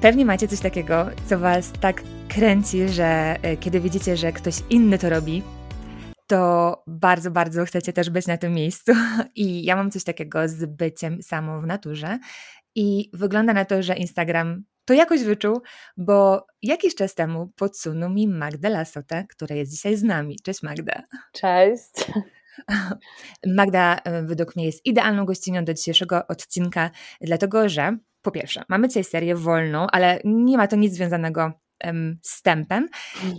Pewnie macie coś takiego, co Was tak kręci, że e, kiedy widzicie, że ktoś inny to robi, to bardzo, bardzo chcecie też być na tym miejscu. I ja mam coś takiego z byciem samą w naturze. I wygląda na to, że Instagram to jakoś wyczuł, bo jakiś czas temu podsunął mi Magda Lasotę, która jest dzisiaj z nami. Cześć Magda. Cześć. Magda e, według mnie jest idealną gościnią do dzisiejszego odcinka, dlatego że po pierwsze, mamy dzisiaj serię wolną, ale nie ma to nic związanego z tempem.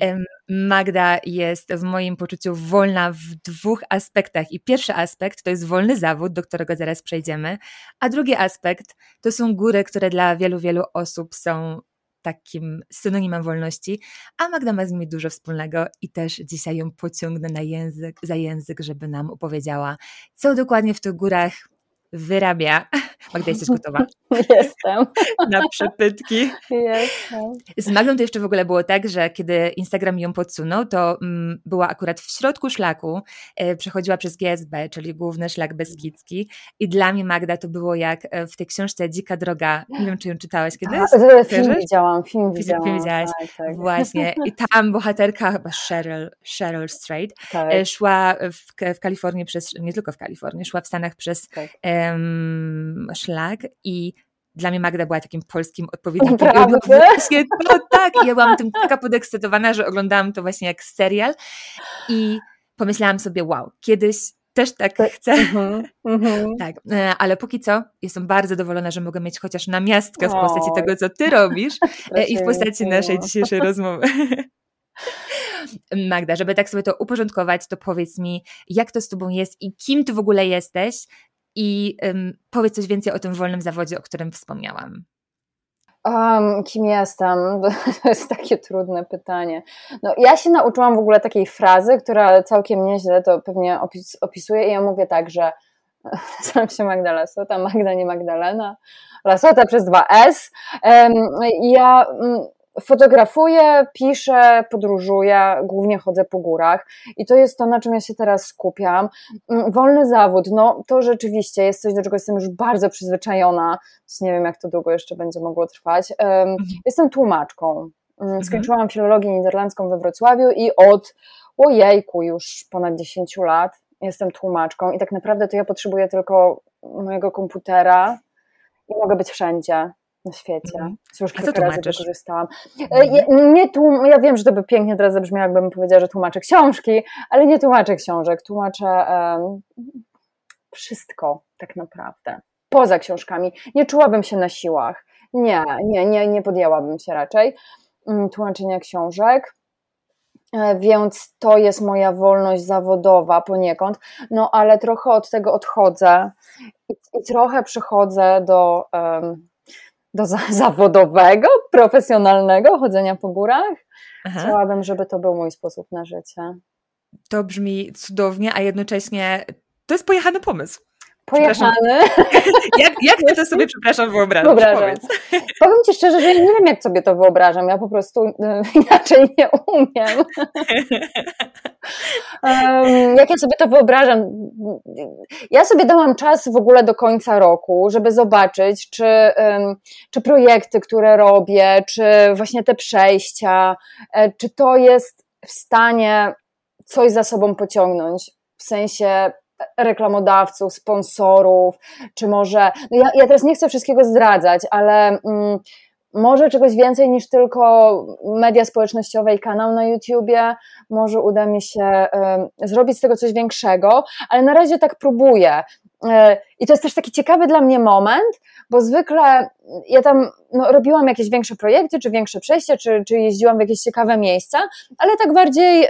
Mm. Magda jest w moim poczuciu wolna w dwóch aspektach. I pierwszy aspekt to jest wolny zawód, do którego zaraz przejdziemy, a drugi aspekt to są góry, które dla wielu, wielu osób są takim synonimem wolności, a Magda ma z nimi dużo wspólnego i też dzisiaj ją pociągnę na język, za język, żeby nam opowiedziała, co dokładnie w tych górach wyrabia. Magda, jesteś gotowa? Jestem. Na przepytki. Jestem. Z Magdą to jeszcze w ogóle było tak, że kiedy Instagram ją podsunął, to mm, była akurat w środku szlaku, e, przechodziła przez GSB, czyli główny szlak Beskidzki i dla mnie Magda to było jak e, w tej książce Dzika Droga, nie wiem czy ją czytałaś kiedyś? A, film widziałam, film widziałam. Film widziałaś, tak, tak. właśnie. I tam bohaterka, chyba Cheryl, Cheryl Strait, tak. E, szła w, w Kalifornii przez, nie tylko w Kalifornii, szła w Stanach przez tak. um, szlak i dla mnie Magda była takim polskim odpowiednikiem. Właśnie, no tak, ja byłam tym taka podekscytowana, że oglądałam to właśnie jak serial i pomyślałam sobie, wow, kiedyś też tak, tak chcę. Mm -hmm. tak, e, ale póki co jestem bardzo zadowolona, że mogę mieć chociaż namiastkę w postaci tego, co ty robisz e, i w postaci naszej dzisiejszej rozmowy. Magda, żeby tak sobie to uporządkować, to powiedz mi, jak to z tobą jest i kim ty w ogóle jesteś, i um, powiedz coś więcej o tym wolnym zawodzie, o którym wspomniałam. Um, kim jestem? To jest takie trudne pytanie. No, ja się nauczyłam w ogóle takiej frazy, która całkiem nieźle to pewnie opis, opisuje i ja mówię tak, że znam się Magda Lasota, Magda nie Magdalena, Lasota przez dwa S. Um, ja um, fotografuję, piszę, podróżuję, głównie chodzę po górach i to jest to, na czym ja się teraz skupiam. Mm, wolny zawód, no to rzeczywiście jest coś, do czego jestem już bardzo przyzwyczajona, nie wiem jak to długo jeszcze będzie mogło trwać. Mhm. Jestem tłumaczką. Mm, mhm. Skończyłam filologię niderlandzką we Wrocławiu i od ojejku już ponad 10 lat jestem tłumaczką i tak naprawdę to ja potrzebuję tylko mojego komputera i mogę być wszędzie na świecie. Mm. Już kilka razy wykorzystałam. Mm. Ja, nie tłum, ja wiem, że to by pięknie teraz zabrzmiało, jakbym powiedziała, że tłumaczę książki, ale nie tłumaczę książek, tłumaczę um, wszystko tak naprawdę. Poza książkami. Nie czułabym się na siłach. Nie, nie, nie, nie podjęłabym się raczej um, tłumaczenia książek. E, więc to jest moja wolność zawodowa poniekąd, no ale trochę od tego odchodzę i, i trochę przychodzę do um, do zawodowego, profesjonalnego chodzenia po górach. Aha. Chciałabym, żeby to był mój sposób na życie. To brzmi cudownie, a jednocześnie to jest pojechany pomysł. Pojechany. Jak, jak ty to sobie, przepraszam, wyobrażasz? Wyobrażam. Powiem Ci szczerze, że ja nie wiem, jak sobie to wyobrażam. Ja po prostu y, inaczej nie umiem. um, jak ja sobie to wyobrażam? Ja sobie dałam czas w ogóle do końca roku, żeby zobaczyć, czy, um, czy projekty, które robię, czy właśnie te przejścia, e, czy to jest w stanie coś za sobą pociągnąć. W sensie reklamodawców, sponsorów, czy może. No ja, ja teraz nie chcę wszystkiego zdradzać, ale mm, może czegoś więcej niż tylko media społecznościowe i kanał na YouTubie. Może uda mi się y, zrobić z tego coś większego, ale na razie tak próbuję. Y, I to jest też taki ciekawy dla mnie moment, bo zwykle ja tam no, robiłam jakieś większe projekty, czy większe przejścia, czy, czy jeździłam w jakieś ciekawe miejsca, ale tak bardziej. Y,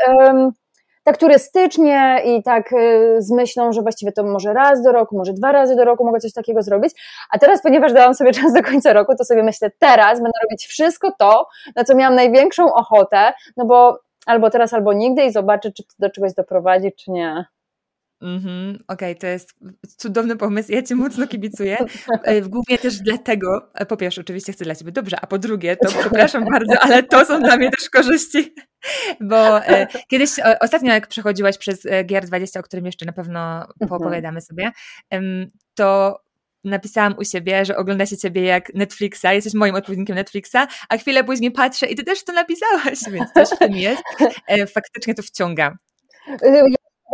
tak turystycznie i tak y, z myślą, że właściwie to może raz do roku, może dwa razy do roku mogę coś takiego zrobić. A teraz, ponieważ dałam sobie czas do końca roku, to sobie myślę, teraz będę robić wszystko to, na co miałam największą ochotę, no bo albo teraz, albo nigdy i zobaczę, czy to do czegoś doprowadzi, czy nie. Mhm, Okej, okay, to jest cudowny pomysł. Ja Cię mocno kibicuję. E, głównie też dlatego, e, po pierwsze, oczywiście chcę dla Ciebie dobrze, a po drugie, to przepraszam bardzo, ale to są dla mnie też korzyści, bo e, kiedyś, ostatnio jak przechodziłaś przez GR20, o którym jeszcze na pewno mhm. poopowiadamy sobie, to napisałam u siebie, że ogląda się ciebie jak Netflixa, jesteś moim odpowiednikiem Netflixa, a chwilę później patrzę i ty też to napisałaś, więc coś w tym jest. Faktycznie to wciąga.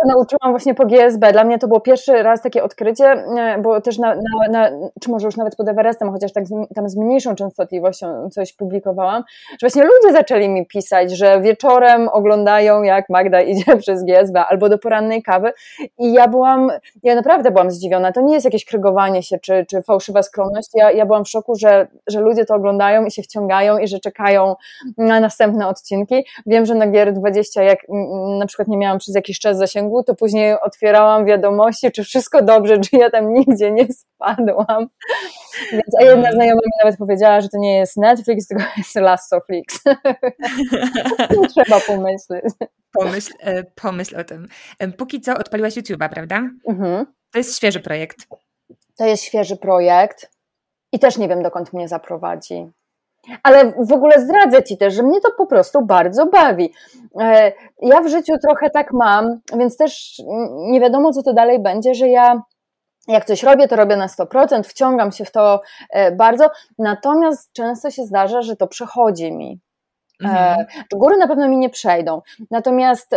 Nauczyłam właśnie po GSB. Dla mnie to było pierwszy raz takie odkrycie, e, bo też na, na, na czy może już nawet pod Everestem, chociaż tak z, tam z mniejszą częstotliwością coś publikowałam, że właśnie ludzie zaczęli mi pisać, że wieczorem oglądają jak Magda idzie przez GSB albo do porannej kawy i ja byłam, ja naprawdę byłam zdziwiona. To nie jest jakieś krygowanie się czy, czy fałszywa skromność. Ja, ja byłam w szoku, że, że ludzie to oglądają i się wciągają i że czekają na następne odcinki. Wiem, że na GR20 jak na przykład nie miałam przez jakiś czas zasięgu zasięgu, to później otwierałam wiadomości, czy wszystko dobrze, czy ja tam nigdzie nie spadłam. Więc, a jedna znajoma mi nawet powiedziała, że to nie jest Netflix, tylko jest Lastoflix. Trzeba pomyśleć. Pomyśl, e, pomyśl o tym. Póki co odpaliłaś YouTube'a, prawda? Mhm. To jest świeży projekt. To jest świeży projekt i też nie wiem, dokąd mnie zaprowadzi. Ale w ogóle zdradzę Ci też, że mnie to po prostu bardzo bawi. E, ja w życiu trochę tak mam, więc też nie wiadomo, co to dalej będzie, że ja jak coś robię, to robię na 100%, wciągam się w to e, bardzo, natomiast często się zdarza, że to przechodzi mi. E, mhm. Góry na pewno mi nie przejdą. Natomiast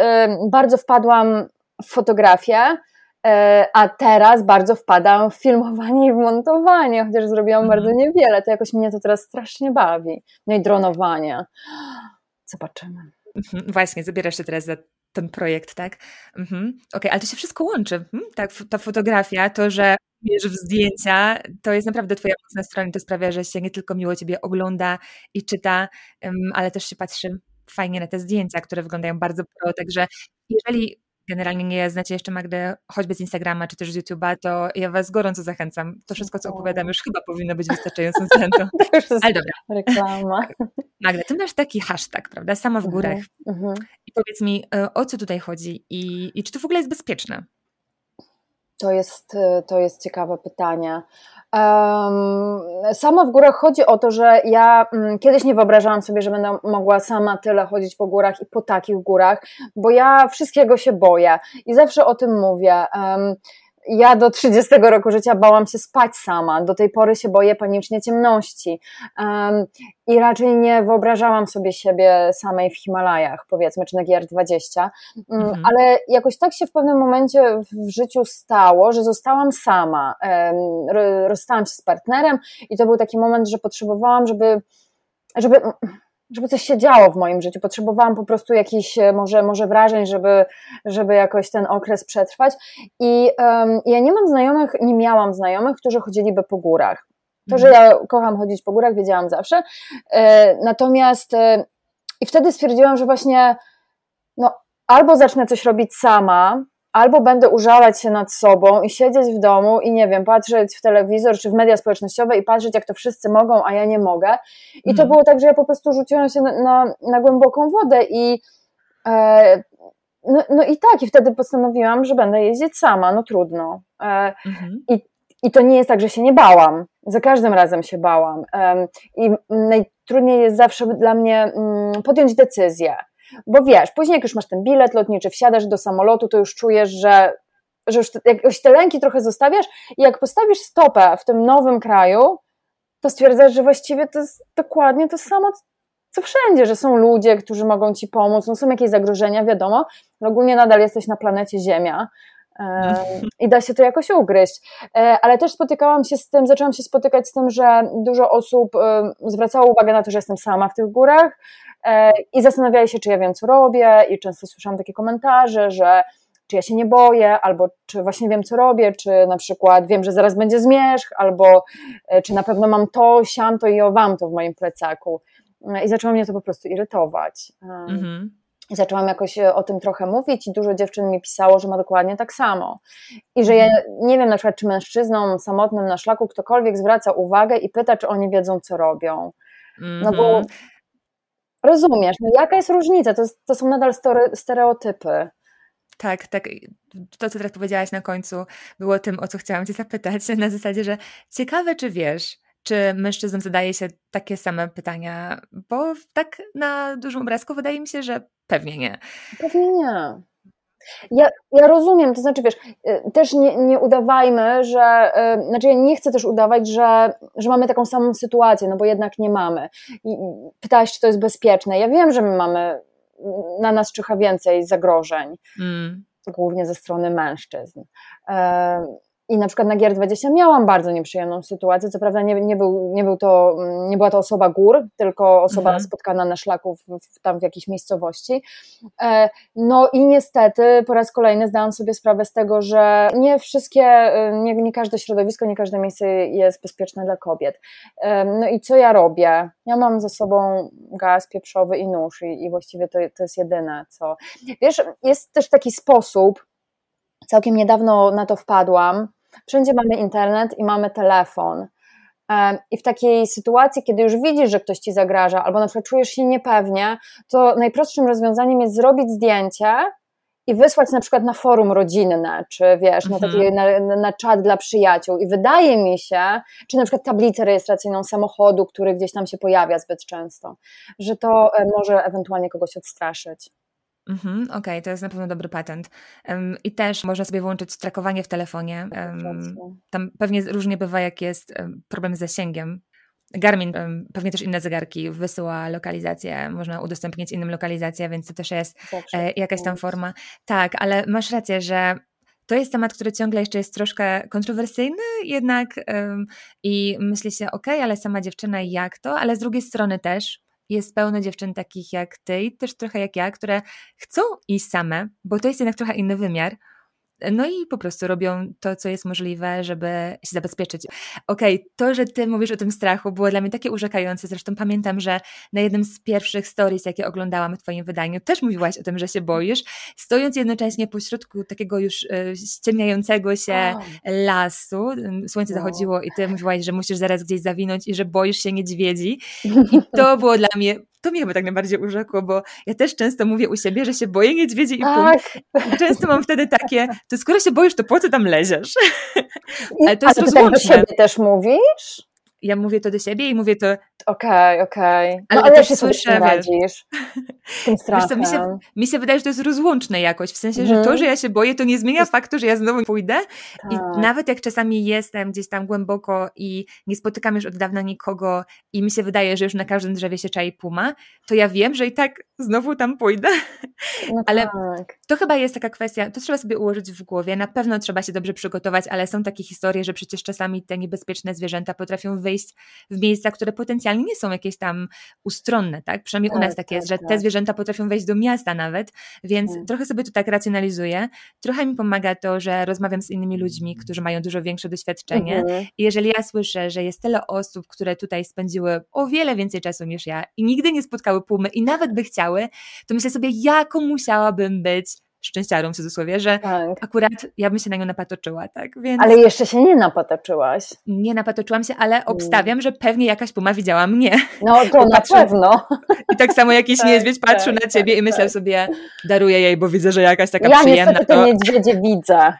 bardzo wpadłam w fotografię, a teraz bardzo wpadam w filmowanie i w montowanie, chociaż zrobiłam mhm. bardzo niewiele, to jakoś mnie to teraz strasznie bawi. No i dronowanie. Zobaczymy. Mhm, właśnie, zabierasz się teraz za ten projekt, tak? Mhm. Okej, okay, ale to się wszystko łączy, mhm, tak? Ta fotografia, to, że wiesz w zdjęcia, to jest naprawdę twoja mocna strona, to sprawia, że się nie tylko miło ciebie ogląda i czyta, ale też się patrzy fajnie na te zdjęcia, które wyglądają bardzo pro, także jeżeli generalnie nie znacie jeszcze Magdy choćby z Instagrama czy też z YouTube'a, to ja Was gorąco zachęcam. To wszystko, co opowiadam, już chyba powinno być wystarczającą zachętą. Ale dobra. Reklama. Magda, Ty masz taki hashtag, prawda? Sama w mhm, górach. Uh -huh. I powiedz mi, e, o co tutaj chodzi i, i czy to w ogóle jest bezpieczne? To jest, e, to jest ciekawe pytanie. Um, sama w górach chodzi o to, że ja um, kiedyś nie wyobrażałam sobie, że będę mogła sama tyle chodzić po górach i po takich górach, bo ja wszystkiego się boję i zawsze o tym mówię. Um, ja do 30 roku życia bałam się spać sama. Do tej pory się boję panicznie ciemności. Um, I raczej nie wyobrażałam sobie siebie samej w Himalajach, powiedzmy, czy na GR20. Um, mhm. Ale jakoś tak się w pewnym momencie w życiu stało, że zostałam sama. Um, rozstałam się z partnerem i to był taki moment, że potrzebowałam, żeby żeby żeby coś się działo w moim życiu. Potrzebowałam po prostu jakichś e, może, może wrażeń, żeby, żeby jakoś ten okres przetrwać. I um, ja nie mam znajomych, nie miałam znajomych, którzy chodziliby po górach. To, że ja kocham chodzić po górach, wiedziałam zawsze. E, natomiast e, i wtedy stwierdziłam, że właśnie no, albo zacznę coś robić sama, albo będę użalać się nad sobą i siedzieć w domu i nie wiem, patrzeć w telewizor czy w media społecznościowe i patrzeć, jak to wszyscy mogą, a ja nie mogę. I to mhm. było tak, że ja po prostu rzuciłam się na, na, na głęboką wodę i e, no, no, i tak, i wtedy postanowiłam, że będę jeździć sama, no trudno. E, mhm. i, I to nie jest tak, że się nie bałam. Za każdym razem się bałam. I najtrudniej jest zawsze dla mnie mm, podjąć decyzję. Bo wiesz, później jak już masz ten bilet lotniczy, wsiadasz do samolotu, to już czujesz, że, że już, te, jak te lęki trochę zostawiasz i jak postawisz stopę w tym nowym kraju, to stwierdzasz, że właściwie to jest dokładnie to samo, co wszędzie, że są ludzie, którzy mogą ci pomóc, no są jakieś zagrożenia, wiadomo, ogólnie nadal jesteś na planecie Ziemia i da się to jakoś ugryźć. E, ale też spotykałam się z tym, zaczęłam się spotykać z tym, że dużo osób zwracało uwagę na to, że jestem sama w tych górach, E, i zastanawiali się, czy ja wiem, co robię, i często słyszałam takie komentarze, że czy ja się nie boję, albo czy właśnie wiem, co robię, czy na przykład wiem, że zaraz będzie zmierzch, albo e, czy na pewno mam to, siam to i owam to w moim plecaku. E, I zaczęło mnie to po prostu irytować. Mhm. Zaczęłam jakoś o tym trochę mówić i dużo dziewczyn mi pisało, że ma dokładnie tak samo. I że ja mhm. nie wiem na przykład, czy mężczyznom samotnym na szlaku ktokolwiek zwraca uwagę i pyta, czy oni wiedzą, co robią. No bo mhm. Rozumiesz, no jaka jest różnica? To, to są nadal stereotypy. Tak, tak. To, co teraz powiedziałaś na końcu, było tym, o co chciałam Cię zapytać, na zasadzie, że ciekawe, czy wiesz, czy mężczyznom zadaje się takie same pytania, bo tak na dużym obrazku wydaje mi się, że pewnie nie. Pewnie nie. Ja, ja rozumiem, to znaczy wiesz, y, też nie, nie udawajmy, że, y, znaczy ja nie chcę też udawać, że, że mamy taką samą sytuację, no bo jednak nie mamy. I pytałaś, czy to jest bezpieczne. Ja wiem, że my mamy, na nas czyha więcej zagrożeń, mm. głównie ze strony mężczyzn. I na przykład na Gier20 miałam bardzo nieprzyjemną sytuację. Co prawda nie, nie, był, nie, był to, nie była to osoba gór, tylko osoba mhm. spotkana na szlaku w, w, tam w jakiejś miejscowości. E, no i niestety po raz kolejny zdałam sobie sprawę z tego, że nie wszystkie, e, nie, nie każde środowisko, nie każde miejsce jest bezpieczne dla kobiet. E, no i co ja robię? Ja mam ze sobą gaz pieprzowy i nóż i, i właściwie to, to jest jedyne, co... Wiesz, jest też taki sposób, całkiem niedawno na to wpadłam, Wszędzie mamy internet i mamy telefon. I w takiej sytuacji, kiedy już widzisz, że ktoś ci zagraża, albo na przykład czujesz się niepewnie, to najprostszym rozwiązaniem jest zrobić zdjęcie i wysłać na przykład na forum rodzinne, czy wiesz, mhm. na, taki, na, na czat dla przyjaciół. I wydaje mi się, czy na przykład tablicę rejestracyjną samochodu, który gdzieś tam się pojawia zbyt często, że to e, może ewentualnie kogoś odstraszyć. Mhm, Okej, okay, to jest na pewno dobry patent. Um, I też można sobie włączyć trakowanie w telefonie. Um, tam pewnie różnie bywa, jak jest um, problem z zasięgiem. Garmin, pewnie też inne zegarki, wysyła lokalizację, można udostępnić innym lokalizację, więc to też jest e, jakaś tam forma. Tak, ale masz rację, że to jest temat, który ciągle jeszcze jest troszkę kontrowersyjny jednak i myśli się, ok, ale sama dziewczyna jak to, ale z drugiej strony też jest pełno dziewczyn takich jak ty i też trochę jak ja, które chcą iść same, bo to jest jednak trochę inny wymiar, no i po prostu robią to, co jest możliwe, żeby się zabezpieczyć. Okej, okay, to, że ty mówisz o tym strachu, było dla mnie takie urzekające. Zresztą pamiętam, że na jednym z pierwszych stories, jakie oglądałam w twoim wydaniu, też mówiłaś o tym, że się boisz, stojąc jednocześnie pośrodku takiego już e, ściemniającego się lasu. Słońce no. zachodziło i ty mówiłaś, że musisz zaraz gdzieś zawinąć i że boisz się niedźwiedzi. I to było dla mnie to mnie chyba tak najbardziej urzekło, bo ja też często mówię u siebie, że się boję niedźwiedzi i tak. Często mam wtedy takie, to skoro się boisz, to po co tam leziesz? Ale to jest A ty tak do siebie też mówisz? Ja mówię to do siebie i mówię to. Okej, okay, okej. Okay. No, ale, ale też słyszę, radzisz. Wiesz co, mi, się, mi się wydaje, że to jest rozłączne jakoś, w sensie, że to, mhm. że ja się boję, to nie zmienia faktu, że ja znowu pójdę tak. i nawet jak czasami jestem gdzieś tam głęboko i nie spotykam już od dawna nikogo i mi się wydaje, że już na każdym drzewie się czai puma, to ja wiem, że i tak znowu tam pójdę. No ale tak. to chyba jest taka kwestia, to trzeba sobie ułożyć w głowie, na pewno trzeba się dobrze przygotować, ale są takie historie, że przecież czasami te niebezpieczne zwierzęta potrafią wyjść w miejsca, które potencjalnie nie są jakieś tam ustronne, tak? Przynajmniej u nas tak, tak jest, że te tak. zwierzęta potrafią wejść do miasta nawet, więc hmm. trochę sobie to tak racjonalizuję. Trochę mi pomaga to, że rozmawiam z innymi ludźmi, którzy mają dużo większe doświadczenie mhm. i jeżeli ja słyszę, że jest tyle osób, które tutaj spędziły o wiele więcej czasu niż ja i nigdy nie spotkały pumy i nawet by chciały, to myślę sobie, jaką musiałabym być szczęściarą w cudzysłowie, że tak. akurat ja bym się na nią napatoczyła, tak? Więc... Ale jeszcze się nie napatoczyłaś. Nie napatoczyłam się, ale obstawiam, że pewnie jakaś puma widziała mnie. No to na pewno. I tak samo jakiś tak, niedźwiedź patrzył tak, na ciebie i myślał tak. sobie, daruję jej, bo widzę, że jakaś taka ja przyjemna. Ja niestety to... niedźwiedzie widzę.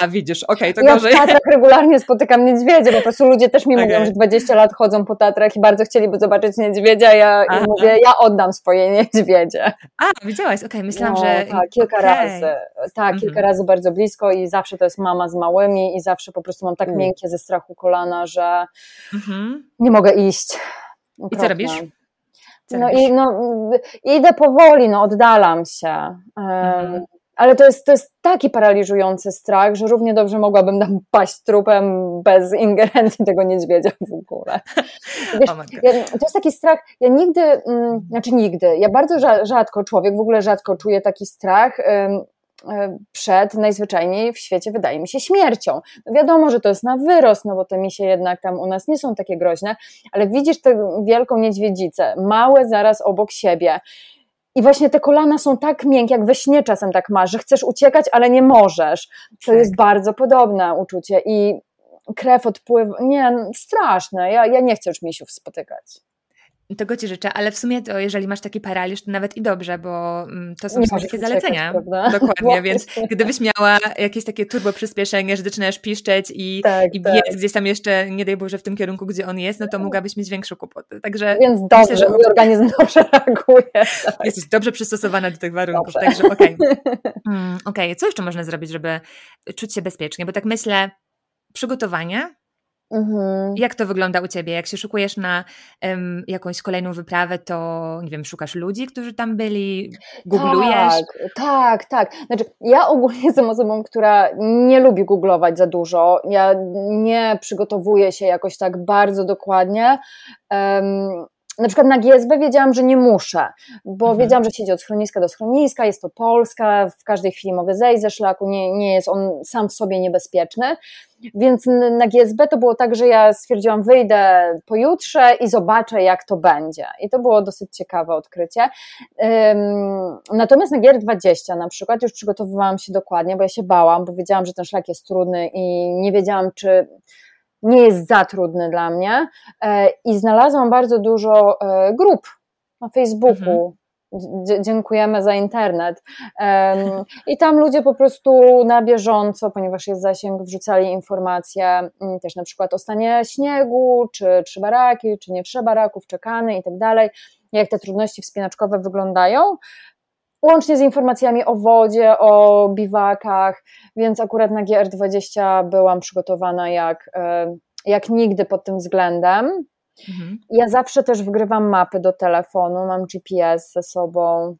A widzisz, okej, okay, to ja gorzej. Ja w Tatrach regularnie spotykam niedźwiedzie, po prostu ludzie też mi okay. mówią, że 20 lat chodzą po Tatrach i bardzo chcieliby zobaczyć niedźwiedzia, ja i mówię, ja oddam swoje niedźwiedzie. A, widziałaś, okej, okay, myślałam, no, że... Tak, kilka razy, tak, mhm. kilka razy bardzo blisko i zawsze to jest mama z małymi i zawsze po prostu mam tak mm. miękkie ze strachu kolana, że mhm. nie mogę iść. I co robisz? Co no robisz? i no, idę powoli, no oddalam się. Mhm. Ale to jest, to jest taki paraliżujący strach, że równie dobrze mogłabym tam paść trupem bez ingerencji tego niedźwiedzia w ogóle. Wiesz, ja, to jest taki strach, ja nigdy, mm, znaczy nigdy, ja bardzo rzadko, człowiek w ogóle rzadko czuje taki strach przed najzwyczajniej w świecie, wydaje mi się, śmiercią. No wiadomo, że to jest na wyrost, no bo te misie jednak tam u nas nie są takie groźne, ale widzisz tę wielką niedźwiedzicę, małe zaraz obok siebie i właśnie te kolana są tak miękkie, jak we śnie czasem tak masz, że chcesz uciekać, ale nie możesz. To jest tak. bardzo podobne uczucie i krew odpływa. Nie, straszne. Ja, ja nie chcę już misiów spotykać. Tego ci życzę, ale w sumie to jeżeli masz taki paraliż, to nawet i dobrze, bo mm, to są takie zalecenia. Dokładnie, więc gdybyś miała jakieś takie turbo przyspieszenie, że zaczynasz piszczeć i, tak, i biec tak. gdzieś tam jeszcze, nie daj Boże, w tym kierunku, gdzie on jest, no to mogłabyś mieć większą kłopotę. Także więc dobrze, myślę, że mój organizm dobrze reaguje. Tak. Jesteś dobrze przystosowana do tych warunków, dobrze. także okej. Okay. Okej, okay. co jeszcze można zrobić, żeby czuć się bezpiecznie? Bo tak myślę, przygotowanie Mhm. Jak to wygląda u Ciebie? Jak się szukujesz na um, jakąś kolejną wyprawę, to nie wiem, szukasz ludzi, którzy tam byli, googlujesz? Tak, tak, tak. Znaczy, ja ogólnie jestem osobą, która nie lubi googlować za dużo. Ja nie przygotowuję się jakoś tak bardzo dokładnie. Um, na przykład na GSB wiedziałam, że nie muszę, bo mhm. wiedziałam, że siedzi od schroniska do schroniska, jest to Polska, w każdej chwili mogę zejść ze szlaku, nie, nie jest on sam w sobie niebezpieczny. Więc na GSB to było tak, że ja stwierdziłam, wyjdę pojutrze i zobaczę, jak to będzie. I to było dosyć ciekawe odkrycie. Natomiast na GR20 na przykład już przygotowywałam się dokładnie, bo ja się bałam, bo wiedziałam, że ten szlak jest trudny i nie wiedziałam, czy nie jest za trudny dla mnie e, i znalazłam bardzo dużo e, grup na Facebooku. Mhm. Dziękujemy za internet. I tam ludzie po prostu na bieżąco, ponieważ jest zasięg, wrzucali informacje mm, też na przykład o stanie śniegu, czy trzy baraki, czy nie trzy baraków, czekany i tak dalej, jak te trudności wspinaczkowe wyglądają łącznie z informacjami o wodzie, o biwakach, więc akurat na GR20 byłam przygotowana jak, e, jak nigdy pod tym względem. Mhm. Ja zawsze też wgrywam mapy do telefonu, mam GPS ze sobą,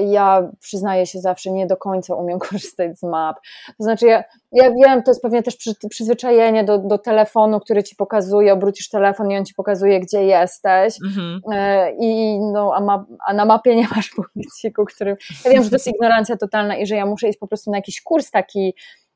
ja przyznaję się zawsze, nie do końca umiem korzystać z map. To znaczy, ja, ja wiem, to jest pewnie też przy, przyzwyczajenie do, do telefonu, który ci pokazuje, obrócisz telefon i on ci pokazuje, gdzie jesteś. Mhm. E, I no, a, ma, a, na mapie nie masz punkciku, którym. Ja wiem, że to jest ignorancja totalna i że ja muszę iść po prostu na jakiś kurs taki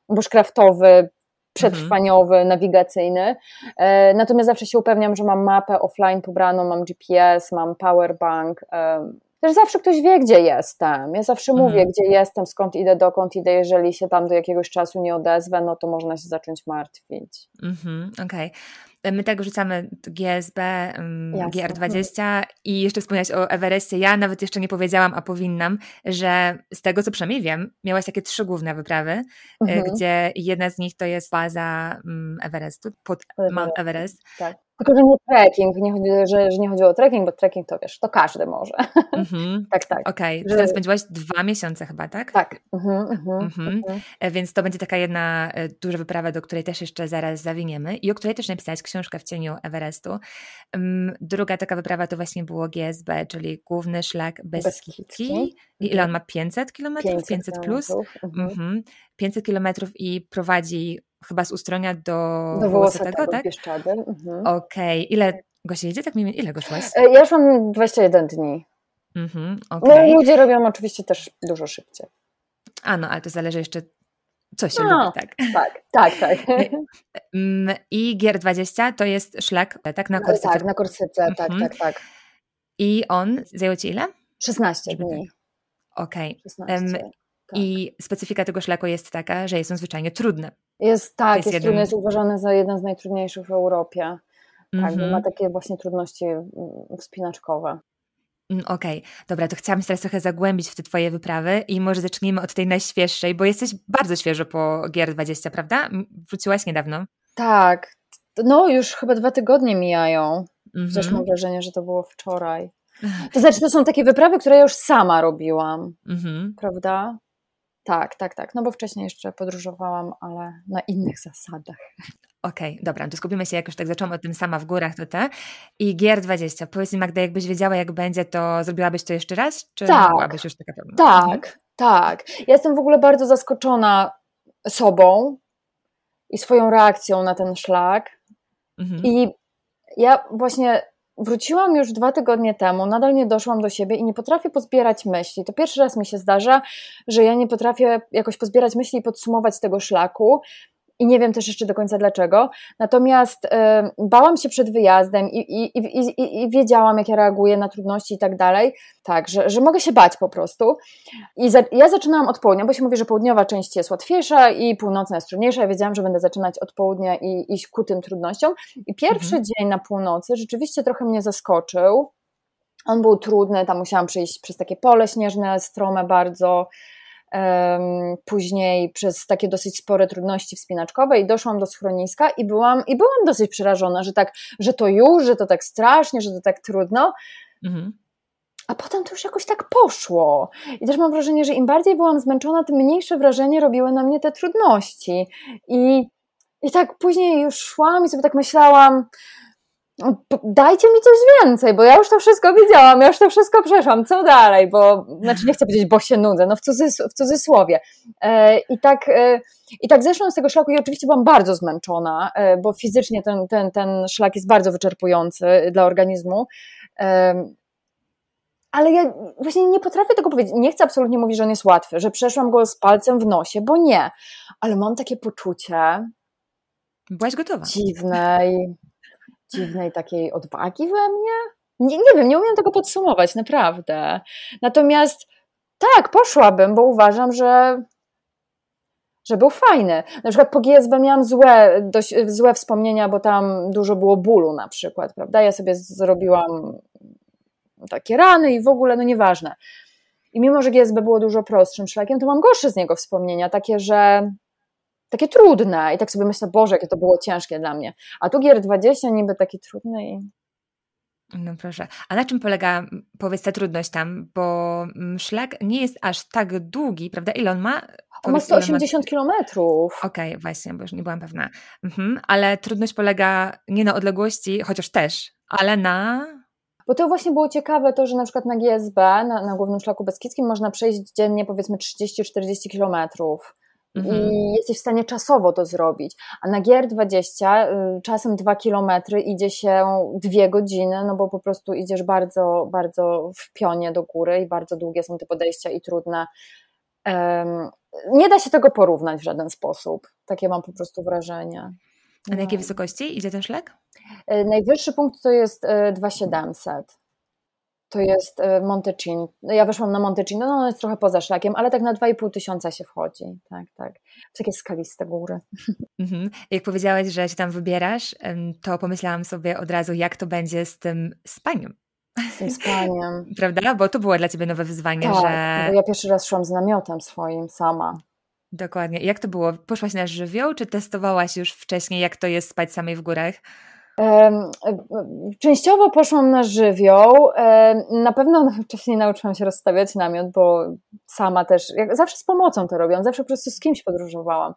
bushcraftowy, przetrwaniowy, mhm. nawigacyjny. E, natomiast zawsze się upewniam, że mam mapę offline pobraną, mam GPS, mam powerbank. E, też zawsze ktoś wie, gdzie jestem. Ja zawsze mhm. mówię, gdzie jestem, skąd idę, dokąd idę. Jeżeli się tam do jakiegoś czasu nie odezwę, no to można się zacząć martwić. Mhm, Okej. Okay. My tak rzucamy GSB, GR20 i jeszcze wspomniałaś o Everestie. Ja nawet jeszcze nie powiedziałam, a powinnam, że z tego co przynajmniej wiem, miałaś takie trzy główne wyprawy, e, mhm. gdzie jedna z nich to jest baza Everestu, pod Mount Everest. Tak. Tylko, że nie trekking, nie chodzi, że, że nie chodziło o trekking, bo trekking to wiesz, to każdy może. Mm-hmm. tak, tak. Okej, okay. że... spędziłaś dwa miesiące chyba, tak? Tak. Mm-hmm, mm-hmm, Więc to będzie taka jedna e, duża wyprawa, do której też jeszcze zaraz zawiniemy i o której też napisałaś książkę w cieniu Everestu. Druga taka wyprawa to właśnie było GSB, czyli główny szlak Beskidzki. Ile on ma? 500 kilometrów? 500, 500 plus? 500 kilometrów i prowadzi chyba z Ustronia do, do Wołosatego, tak? Mhm. Okej. Okay. Ile Gosia jedzie? Tak mniej ile go szłaś? E, ja szłam 21 dni. Mhm, okay. No ludzie robią oczywiście też dużo szybciej. A no, ale to zależy jeszcze co się no, lubi, tak? Tak, tak, tak. Mm, I GR20 to jest szlak, tak? Na Korsyce. Tak, na Korsyce, tak, mhm. tak, tak. I on zajął Ci ile? 16 dni. Okej. Okay. Um, tak. I specyfika tego szlaku jest taka, że jest on zwyczajnie trudny. Jest tak, jest, jest jeden... trudny, jest uważany za jeden z najtrudniejszych w Europie. Tak, mm -hmm. ma takie właśnie trudności mm, wspinaczkowe. Mm, okej, okay. dobra, to chciałam się teraz trochę zagłębić w te Twoje wyprawy i może zacznijmy od tej najświeższej, bo jesteś bardzo świeżo po GR20, prawda? Wróciłaś niedawno. Tak, no już chyba dwa tygodnie mijają. Mm -hmm. mam wrażenie, że to było wczoraj. To znaczy, to są takie wyprawy, które ja już sama robiłam, -hmm. prawda? Tak, tak, tak. No bo wcześniej jeszcze podróżowałam, ale na innych zasadach. Okej, okay, dobra, to skupimy się, jak już tak zaczęłam o tym sama w górach, to te. I GR20, powiedz mi Magda, jakbyś wiedziała, jak będzie, to zrobiłabyś to jeszcze raz? Czy tak, byłabyś już taka pewna? Tak, mhm. tak. Ja jestem w ogóle bardzo zaskoczona sobą i swoją reakcją na ten szlak. Mhm. I ja właśnie wróciłam już dwa tygodnie temu, nadal nie doszłam do siebie i nie potrafię pozbierać myśli. To pierwszy raz mi się zdarza, że ja nie potrafię jakoś pozbierać myśli i podsumować tego szlaku i nie wiem też jeszcze do końca dlaczego. Natomiast y, bałam się przed wyjazdem i, i, i, i, wiedziałam, jak ja reaguję na trudności i tak dalej. Tak, że, że mogę się bać po prostu. I za, ja zaczynałam od południa, bo się mówi, że południowa część jest łatwiejsza i północna jest trudniejsza. Ja wiedziałam, że będę zaczynać od południa i iść ku tym trudnościom. I pierwszy mhm. dzień na północy rzeczywiście trochę mnie zaskoczył On był trudny, tam musiałam przejść przez takie pole śnieżne, strome bardzo, później przez takie dosyć spore trudności wspinaczkowe i doszłam do schroniska i byłam, i byłam dosyć przerażona, że tak, że to już, że to tak strasznie, że to tak trudno. Mhm. A potem to już jakoś tak poszło. I też mam wrażenie, że im bardziej byłam zmęczona, tym mniejsze wrażenie robiły na mnie te trudności. I, i tak później już szłam i sobie tak myślałam, dajcie mi coś więcej, bo ja już to wszystko widziałam, ja już to wszystko przeszłam, co dalej, bo, znaczy nie chcę powiedzieć, bo się nudzę, no w, cudzys w cudzysłowie. E, I tak, e, i tak zeszłam z tego szlaku i oczywiście byłam bardzo zmęczona, e, bo fizycznie ten, ten, ten szlak jest bardzo wyczerpujący dla organizmu, ale ja właśnie nie potrafię tego powiedzieć. Nie chcę absolutnie mówić, że on jest łatwy, że przeszłam go z palcem w nosie, bo nie. Ale mam takie poczucie. Byłaś gotowa. Dziwnej, dziwnej takiej odwagi we mnie. Nie, nie wiem, nie umiem tego podsumować, naprawdę. Natomiast tak, poszłabym, bo uważam, że, że był fajny. Na przykład po GSB miałam złe, dość, złe wspomnienia, bo tam dużo było bólu na przykład, prawda? Ja sobie zrobiłam takie rany i w ogóle, no nieważne. I mimo, że GSB było dużo prostszym szlakiem, to mam gorsze z niego wspomnienia, takie, że takie trudne i tak sobie myślę, Boże, jakie to było ciężkie dla mnie. A tu GR20 niby taki trudny i... No proszę. A na czym polega, powiedz, ta trudność tam? Bo szlak nie jest aż tak długi, prawda? Ile on ma? On ma 180 ma... kilometrów. Okej, okay, właśnie, bo już nie byłam pewna. Mhm. Ale trudność polega nie na odległości, chociaż też, ale na bo to właśnie było ciekawe to, że na przykład na GSB, na, na głównym szlaku beskidzkim można przejść dziennie powiedzmy 30-40 kilometrów. Mhm. I jesteś w stanie czasowo to zrobić. A na GR20 y, czasem 2 kilometry idzie się 2 godziny, no bo po prostu idziesz bardzo, bardzo w pionie do góry i bardzo długie są te podejścia i trudne. Um, nie da się tego porównać w żaden sposób. Takie mam po prostu wrażenie. A na jakiej no. wysokości idzie ten szlak? E, najwyższy punkt to jest 2700. To jest e, Montecin. Ja weszłam na Montecin, no, no jest trochę poza szlakiem, ale tak na 2,5 tysiąca się wchodzi. Tak, tak. Takie skaliste góry. Mhm. Jak powiedziałaś, że się tam wybierasz, to pomyślałam sobie od razu, jak to będzie z tym spaniem. Z tym spaniem. Prawda? Bo to było dla Ciebie nowe wyzwanie, tak, że... bo ja pierwszy raz szłam z namiotem swoim sama. Dokładnie. Jak to było? Poszłaś na żywioł, czy testowałaś już wcześniej, jak to jest spać samej w górach? Częściowo poszłam na żywioł. Na pewno wcześniej nauczyłam się rozstawiać namiot, bo sama też, jak zawsze z pomocą to robiłam, zawsze po prostu z kimś podróżowałam.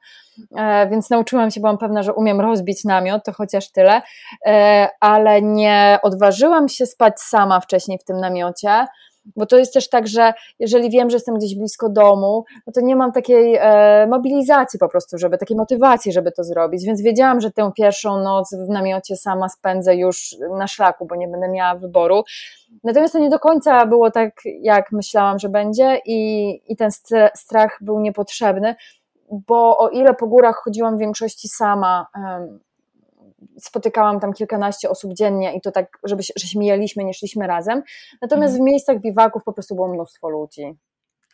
E, więc nauczyłam się, byłam pewna, że umiem rozbić namiot, to chociaż tyle, e, ale nie odważyłam się spać sama wcześniej w tym namiocie bo to jest też tak, że jeżeli wiem, że jestem gdzieś blisko domu, no to nie mam takiej e, mobilizacji po prostu, żeby takiej motywacji, żeby to zrobić, więc wiedziałam, że tę pierwszą noc w namiocie sama spędzę już na szlaku, bo nie będę miała wyboru. Natomiast to nie do końca było tak, jak myślałam, że będzie i, i ten strach był niepotrzebny, bo o ile po górach chodziłam w większości sama, spotykałam tam kilkanaście osób dziennie i to tak, żeby, że śmieliśmy, nie szliśmy razem. Natomiast mhm. w miejscach biwaków po prostu było mnóstwo ludzi.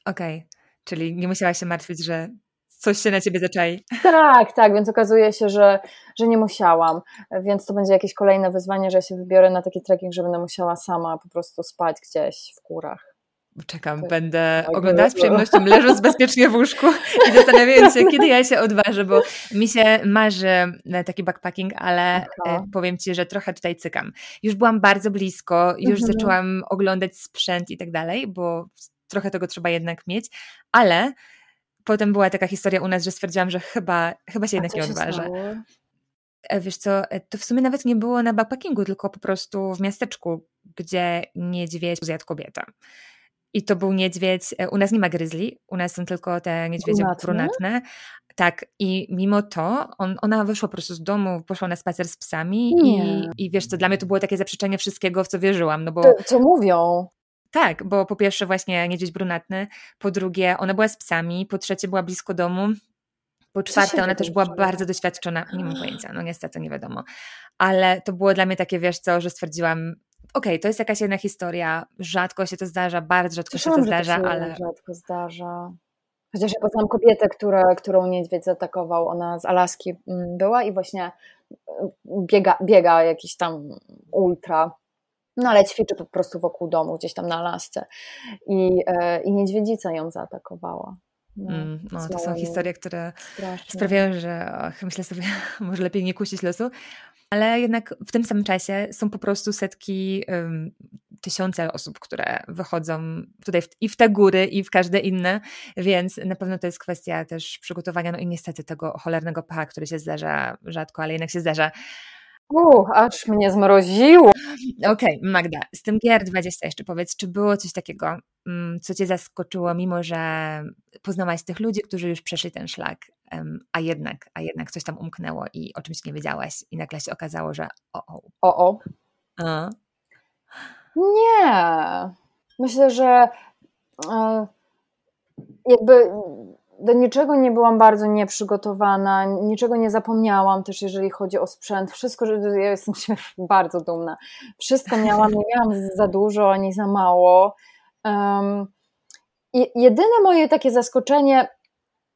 Okej, okay. czyli nie musiałaś się martwić, że coś się na ciebie zaczai. Tak, tak, więc okazuje się, że, że nie musiałam, więc to będzie jakieś kolejne wyzwanie, że się wybiorę na taki trekking, że będę musiała sama po prostu spać gdzieś w górach. Czekam, będę oglądać z przyjemnością, leżąc bezpiecznie w łóżku i zastanawiając się, kiedy ja się odważę, bo mi się marzy e, taki backpacking, ale e, Aha. powiem Ci, że trochę tutaj cykam. Już byłam bardzo blisko, już mhm. zaczęłam oglądać sprzęt i tak dalej, bo trochę tego trzeba jednak mieć, ale potem była taka historia u nas, że stwierdziłam, że chyba, chyba się jednak nie odważę. E, wiesz co, to w sumie nawet nie było na backpackingu, tylko po prostu w miasteczku, gdzie niedźwiedź zjadł kobietę. I to był niedźwiedź, e, u nas nie ma gryzli, u nas są tylko te niedźwiedzie brunatne. brunatne. Tak, i mimo to on, ona wyszła po prostu z domu, poszła na spacer z psami i, i wiesz co, dla mnie to było takie zaprzeczenie wszystkiego, w co wierzyłam. No bo, to, co mówią? Tak, bo po pierwsze właśnie niedźwiedź brunatny, po drugie ona była z psami, po trzecie była blisko domu, po czwarte ona też była bardzo doświadczona, nie mam pojęcia, no niestety nie wiadomo, ale to było dla mnie takie, wiesz co, że stwierdziłam, okej, okay, to jest jakaś jedna historia, rzadko się to zdarza, bardzo rzadko się to zdarza, to ale... rzadko zdarza. Chociaż ja poznałam kobietę, która, którą niedźwiedź zaatakował, ona z Alaski mm, była i właśnie mm, biega, biega jakiś tam ultra No ale ćwiczy po prostu wokół domu, gdzieś tam na lasce. I, e, i niedźwiedzica ją zaatakowała. No, mm, no, to są historie, które straszne. sprawiają, że och, myślę sobie, może lepiej nie kusić losu, ale jednak w tym samym czasie są po prostu setki, um, tysiące osób, które wychodzą tutaj w, i w te góry, i w każde inne, więc na pewno to jest kwestia też przygotowania, no i niestety tego cholernego pcha, który się zdarza rzadko, ale jednak się zdarza. Uch, aż mnie zmroziło. Okej, okay, Magda, z tym GR20 jeszcze powiedz, czy było coś takiego, mm, co Cię zaskoczyło, mimo że poznałaś tych ludzi, którzy już przeszli ten szlak, a jednak, a jednak coś tam umknęło i o czymś nie wiedziałaś i nagle się okazało, że o, o. O, o. A? Nie. Myślę, że e, jakby do niczego nie byłam bardzo nieprzygotowana, niczego nie zapomniałam też, jeżeli chodzi o sprzęt. Wszystko, ja jestem się bardzo dumna. Wszystko miałam, nie miałam za dużo ani za mało. Um, jedyne moje takie zaskoczenie,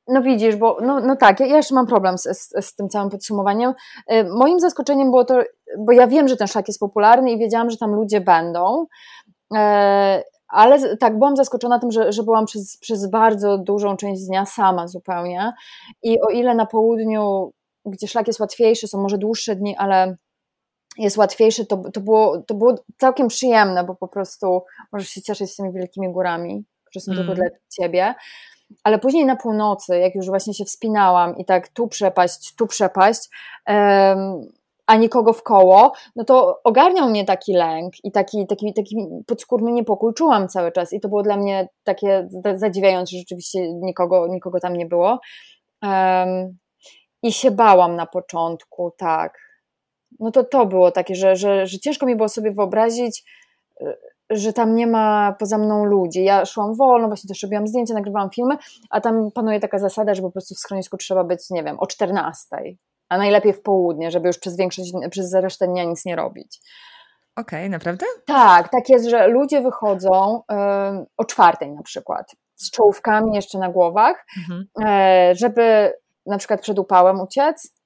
no widzisz, bo no, no tak, ja, jeszcze mam problem z, z, z, tym całym podsumowaniem. Moim zaskoczeniem było to, bo ja wiem, że ten szlak jest popularny i wiedziałam, że tam ludzie będą. E, ale tak, byłam zaskoczona tym, że, że byłam przez, przez bardzo dużą część dnia sama zupełnie. I o ile na południu, gdzie szlak jest łatwiejszy, są może dłuższe dni, ale jest łatwiejszy, to, to, było, to było całkiem przyjemne, bo po prostu możesz się cieszyć z tymi wielkimi górami, które są mm. tylko dla ciebie. Ale później na północy, jak już właśnie się wspinałam i tak tu przepaść, tu przepaść, um, a nikogo w koło, no to ogarniał mnie taki lęk i taki, taki, taki podskórny niepokój czułam cały czas i to było dla mnie takie zadziwiające, że rzeczywiście nikogo, nikogo tam nie było. Um, I się bałam na początku, tak. No to to było takie, że, że, że ciężko mi było sobie wyobrazić, że tam nie ma poza mną ludzi. Ja szłam wolno, właśnie też robiłam zdjęcia, nagrywałam filmy, a tam panuje taka zasada, że po prostu w schronisku trzeba być, nie wiem, o 14 a najlepiej w południe, żeby już przez większość, przez resztę dnia nic nie robić. Okej, okay, naprawdę? Tak, tak jest, że ludzie wychodzą y, o czwartej na przykład, z czołówkami jeszcze na głowach, mhm. y, żeby na przykład przed upałem uciec,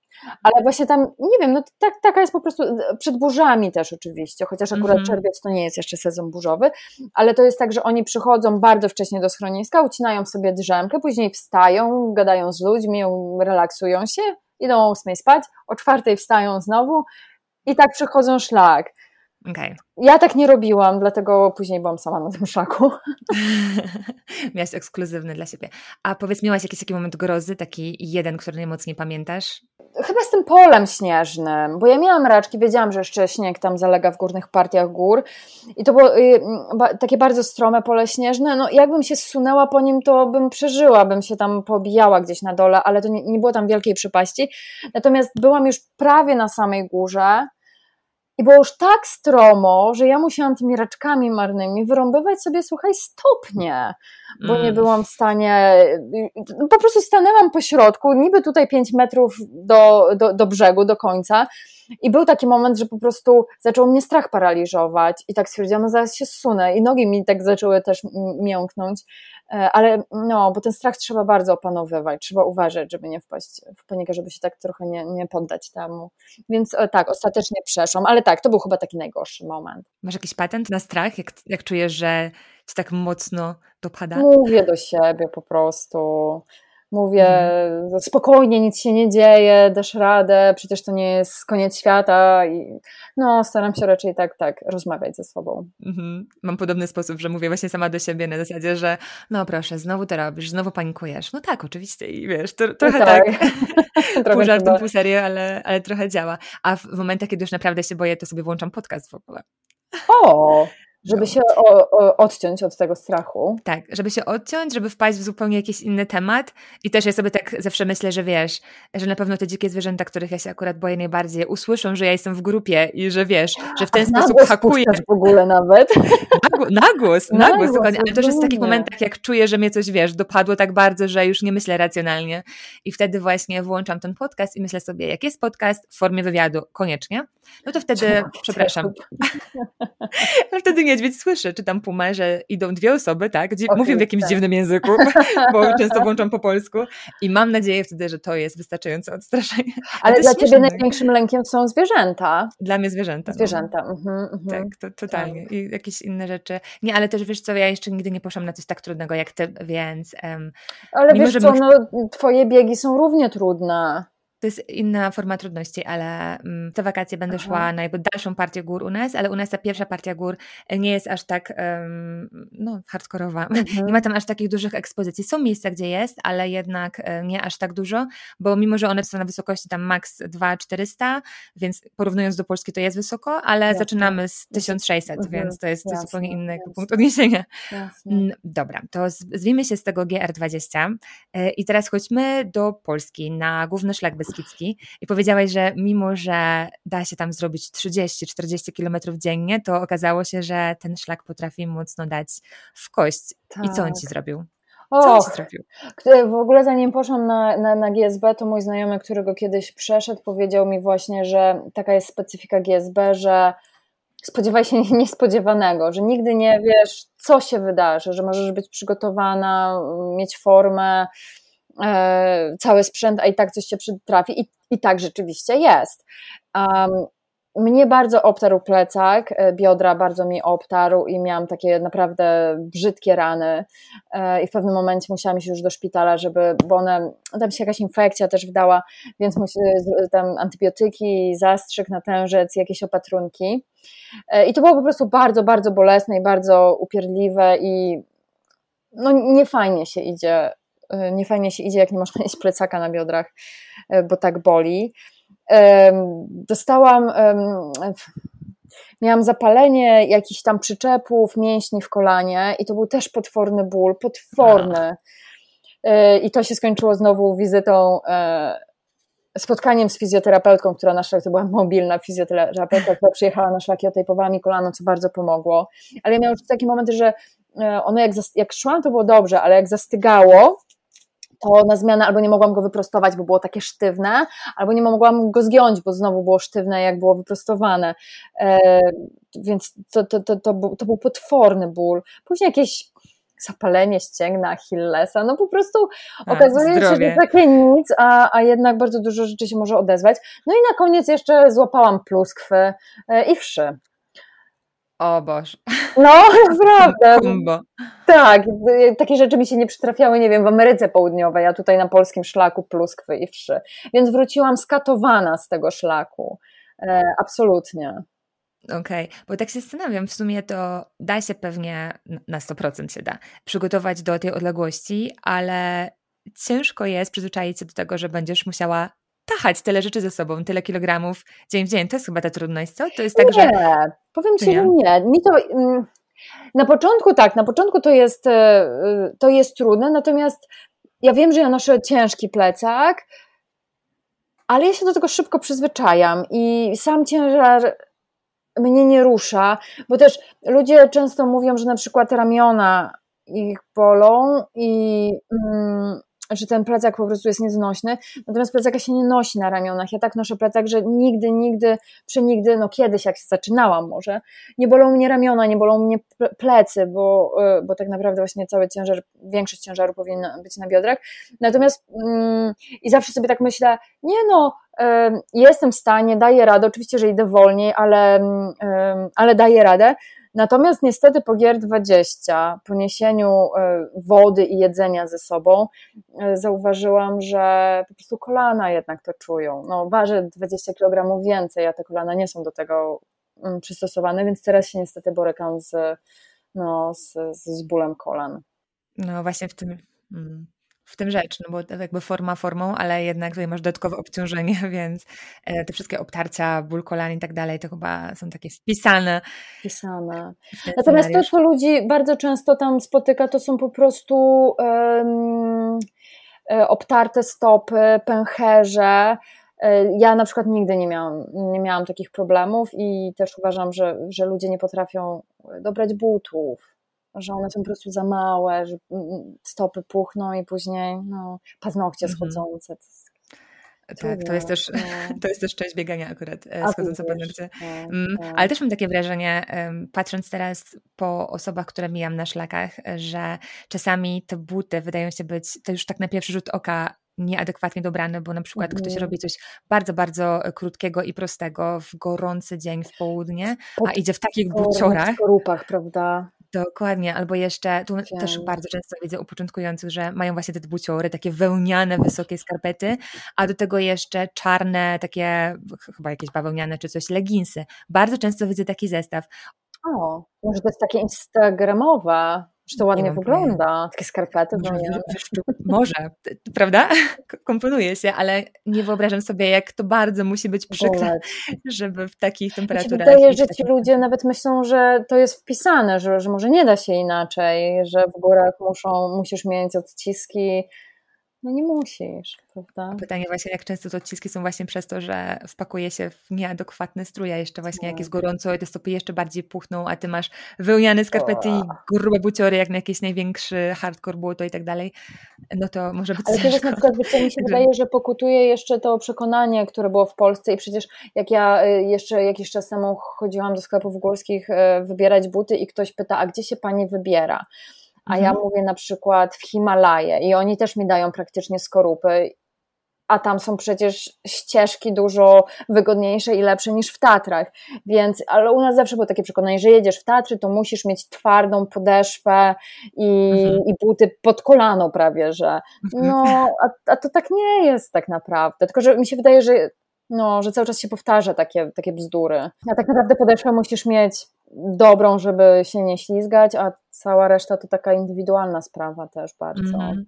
ale właśnie tam, nie wiem, no tak, taka jest po prostu, przed burzami też oczywiście, chociaż akurat mhm. czerwiec to nie jest jeszcze sezon burzowy, ale to jest tak, że oni przychodzą bardzo wcześnie do schroniska, ucinają sobie drzemkę, później wstają, gadają z ludźmi, relaksują się, idą o ósmej spać, o czwartej wstają znowu i tak przechodzą szlak. Okay. Ja tak nie robiłam, dlatego później byłam sama na tym szaku. Miałaś ekskluzywny dla siebie. A powiedz, miałaś jakiś taki moment grozy, taki jeden, który najmocniej pamiętasz? Chyba z tym polem śnieżnym, bo ja miałam raczki, wiedziałam, że jeszcze śnieg tam zalega w górnych partiach gór i to było y, takie bardzo strome pole śnieżne, no jakbym się zsunęła po nim, to bym przeżyła, bym się tam pobijała gdzieś na dole, ale to nie, nie było tam wielkiej przepaści, natomiast byłam już prawie na samej górze, i było już tak stromo, że ja musiałam tymi raczkami marnymi wyrąbywać sobie, słuchaj, stopnie, bo mm. nie byłam w stanie, po prostu stanęłam po środku, niby tutaj 5 metrów do, do, do brzegu, do końca i był taki moment, że po prostu zaczął mnie strach paraliżować i tak stwierdziłam, no zaraz się zsunę i nogi mi tak zaczęły też mięknąć, e, ale no, bo ten strach trzeba bardzo opanowywać, trzeba uważać, żeby nie wpaść w panikę, żeby się tak trochę nie, nie poddać temu. Więc e, tak, ostatecznie przeszłam, ale tak, to był chyba taki najgorszy moment. Masz jakiś patent na strach, jak, jak czujesz, że ci tak mocno dopada? Mówię do siebie po prostu. Mówię mhm. spokojnie, nic się nie dzieje, dasz radę, przecież to nie jest koniec świata. I no, staram się raczej tak, tak rozmawiać ze sobą. Mhm. Mam podobny sposób, że mówię właśnie sama do siebie na zasadzie, że no proszę, znowu to robisz, znowu panikujesz. No tak, oczywiście i wiesz, to, trochę no tak. tak. pół żartem, pół serio, ale, ale trochę działa. A w momentach, kiedy już naprawdę się boję, to sobie włączam podcast w ogóle. O! Żeby no. się o, o, odciąć od tego strachu. Tak, żeby się odciąć, żeby wpaść w zupełnie jakiś inny temat. I też ja sobie tak zawsze myślę, że wiesz, że na pewno te dzikie zwierzęta, których ja się akurat boję najbardziej, usłyszą, że ja jestem w grupie i że wiesz, że w ten sposób hakuję. w ogóle nawet. Nagłos, nagłos, dokładnie. Ale też jest w takich momentach, jak czuję, że mnie coś, wiesz, dopadło tak bardzo, że już nie myślę racjonalnie. I wtedy właśnie włączam ten podcast i myślę sobie, jak jest podcast w formie wywiadu, koniecznie, no to wtedy, przepraszam, no wtedy nie niedźwiedź słyszy, czy tam puma, że idą dwie osoby, tak? Dzi- mówią w jakimś tak. dziwnym języku, bo często włączam po polsku i mam nadzieję wtedy, że to jest wystarczające odstraszenie. Ale dla ciebie największym lękiem są zwierzęta. Dla mnie zwierzęta. no. Zwierzęta. Mhm, mhm. Tak, to, totalnie. I jakieś inne rzeczy. Nie, ale też wiesz co, ja jeszcze nigdy nie poszłam na coś tak trudnego jak ty, więc em, Ale Mimo, wiesz co, no, twoje biegi są równie trudne. To jest inna forma trudności, ale mm, te wakacje będę Aha. szła na jakby dalszą partię gór u nas, ale u nas ta pierwsza partia gór nie jest aż tak em, no, hardkorowa. Mhm. Nie ma tam aż takich dużych ekspozycji. Są miejsca, gdzie jest, ale jednak e, nie aż tak dużo, bo mimo, że one są na wysokości tam max 2400, więc porównując do Polski to jest wysoko, ale Jasne. zaczynamy z 1600, Mhm. więc to jest Jasne, zupełnie inny jasne. punkt odniesienia. Jasne. Mm, Dobra, to z- zwijmy się z tego GR20 e, i teraz chodźmy do Polski na główny szlak Beskidzki i powiedziałaś, że mimo, że da się tam zrobić 30-40 kilometrów dziennie, to okazało się, że ten szlak potrafi mocno dać w kość. I co on Tak. ci zrobił? Co on ci Och, W ogóle zanim poszłam na, na, na GSB, to mój znajomy, którego kiedyś przeszedł, powiedział mi właśnie, że taka jest specyfika GSB, że spodziewaj się niespodziewanego, że nigdy nie wiesz, co się wydarzy, że możesz być przygotowana, mieć formę, cały sprzęt, a i tak coś się przytrafi. I, i tak rzeczywiście jest. Um, mnie bardzo obtarł plecak, e, biodra bardzo mi obtarł i miałam takie naprawdę brzydkie rany e, i w pewnym momencie musiałam iść już do szpitala, żeby, bo one, tam się jakaś infekcja też wdała, więc tam antybiotyki, zastrzyk, natężec, jakieś opatrunki. E, I to było po prostu bardzo, bardzo bolesne i bardzo upierdliwe i no nie fajnie się idzie, e, nie fajnie się idzie, jak nie można mieć plecaka na biodrach, e, bo tak boli. Dostałam, miałam zapalenie jakichś tam przyczepów, mięśni w kolanie i to był też potworny ból, potworny. E, I to się skończyło znowu wizytą, e, spotkaniem z fizjoterapeutką, która na szlak, to była mobilna fizjoterapeutka, która przyjechała na szlak i otejpowała mi kolano, co bardzo pomogło. Ale ja miałam już takie momenty, że e, ono jak, jak szłam, to było dobrze, ale jak zastygało, to na zmianę albo nie mogłam go wyprostować, bo było takie sztywne, albo nie mogłam go zgiąć, bo znowu było sztywne, jak było wyprostowane. E, więc to, to, to, to, był, to był potworny ból. Później jakieś zapalenie ścięgna, Achillesa, no po prostu A, okazuje się, że takie nic, a, a jednak bardzo dużo rzeczy się może odezwać. No i na koniec jeszcze złapałam pluskwy e, i wszy. O Boże, No, naprawdę. kumbo. Tak, y, takie rzeczy mi się nie przytrafiały, nie wiem, w Ameryce Południowej, a tutaj na polskim szlaku pluskwy i wszy. Więc wróciłam skatowana z tego szlaku. E, absolutnie. Okej, bo tak się zastanawiam, w sumie to da się pewnie, na 100% się da, przygotować do tej odległości, ale ciężko jest przyzwyczaić się do tego, że będziesz musiała tachać tyle rzeczy ze sobą, tyle kilogramów dzień w dzień. To jest chyba ta trudność, co? To jest tak, że... Nie, powiem Czy Ci, że nie. Mi to... mm, Na początku tak, na początku to jest, e, to jest trudne, natomiast ja wiem, że ja noszę ciężki plecak, ale ja się do tego szybko przyzwyczajam i sam ciężar mnie nie rusza, bo też ludzie często mówią, że na przykład ramiona ich bolą i mm, że ten plecak po prostu jest nieznośny, natomiast plecaka się nie nosi na ramionach. Ja tak noszę plecak, że nigdy, nigdy, przenigdy, no kiedyś jak zaczynałam może, nie bolą mnie ramiona, nie bolą mnie ple- plecy, bo, y, bo tak naprawdę właśnie cały ciężar, większość ciężaru powinna być na biodrach. Natomiast mm, i zawsze sobie tak myślę, nie no, em, jestem w stanie, daję radę, oczywiście, że idę wolniej, ale, em, ale daję radę. Natomiast niestety po GR20, po niesieniu e, wody i jedzenia ze sobą, e, zauważyłam, że po prostu kolana jednak to czują. No, ważę 20 kg więcej, a te kolana nie są do tego mm, przystosowane, więc teraz się niestety borykam z, no, z, z bólem kolan. No właśnie w tym, mm, w tym rzecz, no bo to jakby forma formą, ale jednak tutaj masz dodatkowe obciążenie, więc e, te wszystkie obtarcia, ból kolan i tak dalej, to chyba są takie wpisane Pisane. w ten Natomiast to, co ludzi bardzo często tam spotyka, to są po prostu e, obtarte stopy, pęcherze. E, Ja na przykład nigdy nie miałam, nie miałam takich problemów i też uważam, że, że ludzie nie potrafią dobrać butów, że one są po prostu za małe, że mm, stopy puchną i później no, paznokcie Mhm. schodzące. Tak, to jest, też, no. to jest też część biegania akurat, e, schodząco po nurcie. No, mm, no. Ale też mam takie wrażenie, patrząc teraz po osobach, które mijam na szlakach, że czasami te buty wydają się być, to już tak na pierwszy rzut oka nieadekwatnie dobrane, bo na przykład ktoś mhm. robi coś bardzo, bardzo krótkiego i prostego w gorący dzień w południe, a idzie w takich buciorach. W skorupach, prawda? Dokładnie, albo jeszcze, tu Wiem. też bardzo często widzę u początkujących, że mają właśnie te buciory, takie wełniane, wysokie skarpety, a do tego jeszcze czarne, takie chyba jakieś bawełniane czy coś, leginsy. Bardzo często widzę taki zestaw. O, może to jest takie instagramowe. Że to ładnie wygląda, takie skarpety. Może, może, prawda? Komponuje się, ale nie wyobrażam sobie, jak to bardzo musi być przykre, żeby w takich temperaturach... Wydaje, że ci ludzie nawet myślą, że to jest wpisane, że, że może nie da się inaczej, że w górach muszą, musisz mieć odciski no nie musisz, prawda? Pytanie właśnie, jak często te odciski są właśnie przez to, że wpakuje się w nieadekwatne strój, a jeszcze właśnie jak jest tak. gorąco, te stopy jeszcze bardziej puchną, a ty masz wyłniane skarpety i grube buciory, jak na jakiś największy hardcore błoto i tak dalej, no to może być Ale ciężko. też na przykład, mi się wydaje, że pokutuje jeszcze to przekonanie, które było w Polsce i przecież jak ja y, jeszcze jakiś czas temu chodziłam do sklepów górskich y, wybierać buty i ktoś pyta, a gdzie się pani wybiera? A mhm. ja mówię na przykład w Himalaje i oni też mi dają praktycznie skorupy, a tam są przecież ścieżki dużo wygodniejsze i lepsze niż w Tatrach, więc, ale u nas zawsze było takie przekonanie, że jedziesz w Tatry, to musisz mieć twardą podeszwę i, mhm. i buty pod kolano prawie, że mhm. no, a, a to tak nie jest tak naprawdę, tylko że mi się wydaje, że no, że cały czas się powtarza takie, takie bzdury. A tak naprawdę podeszwę musisz mieć dobrą, żeby się nie ślizgać, a cała reszta to taka indywidualna sprawa też bardzo. Mm.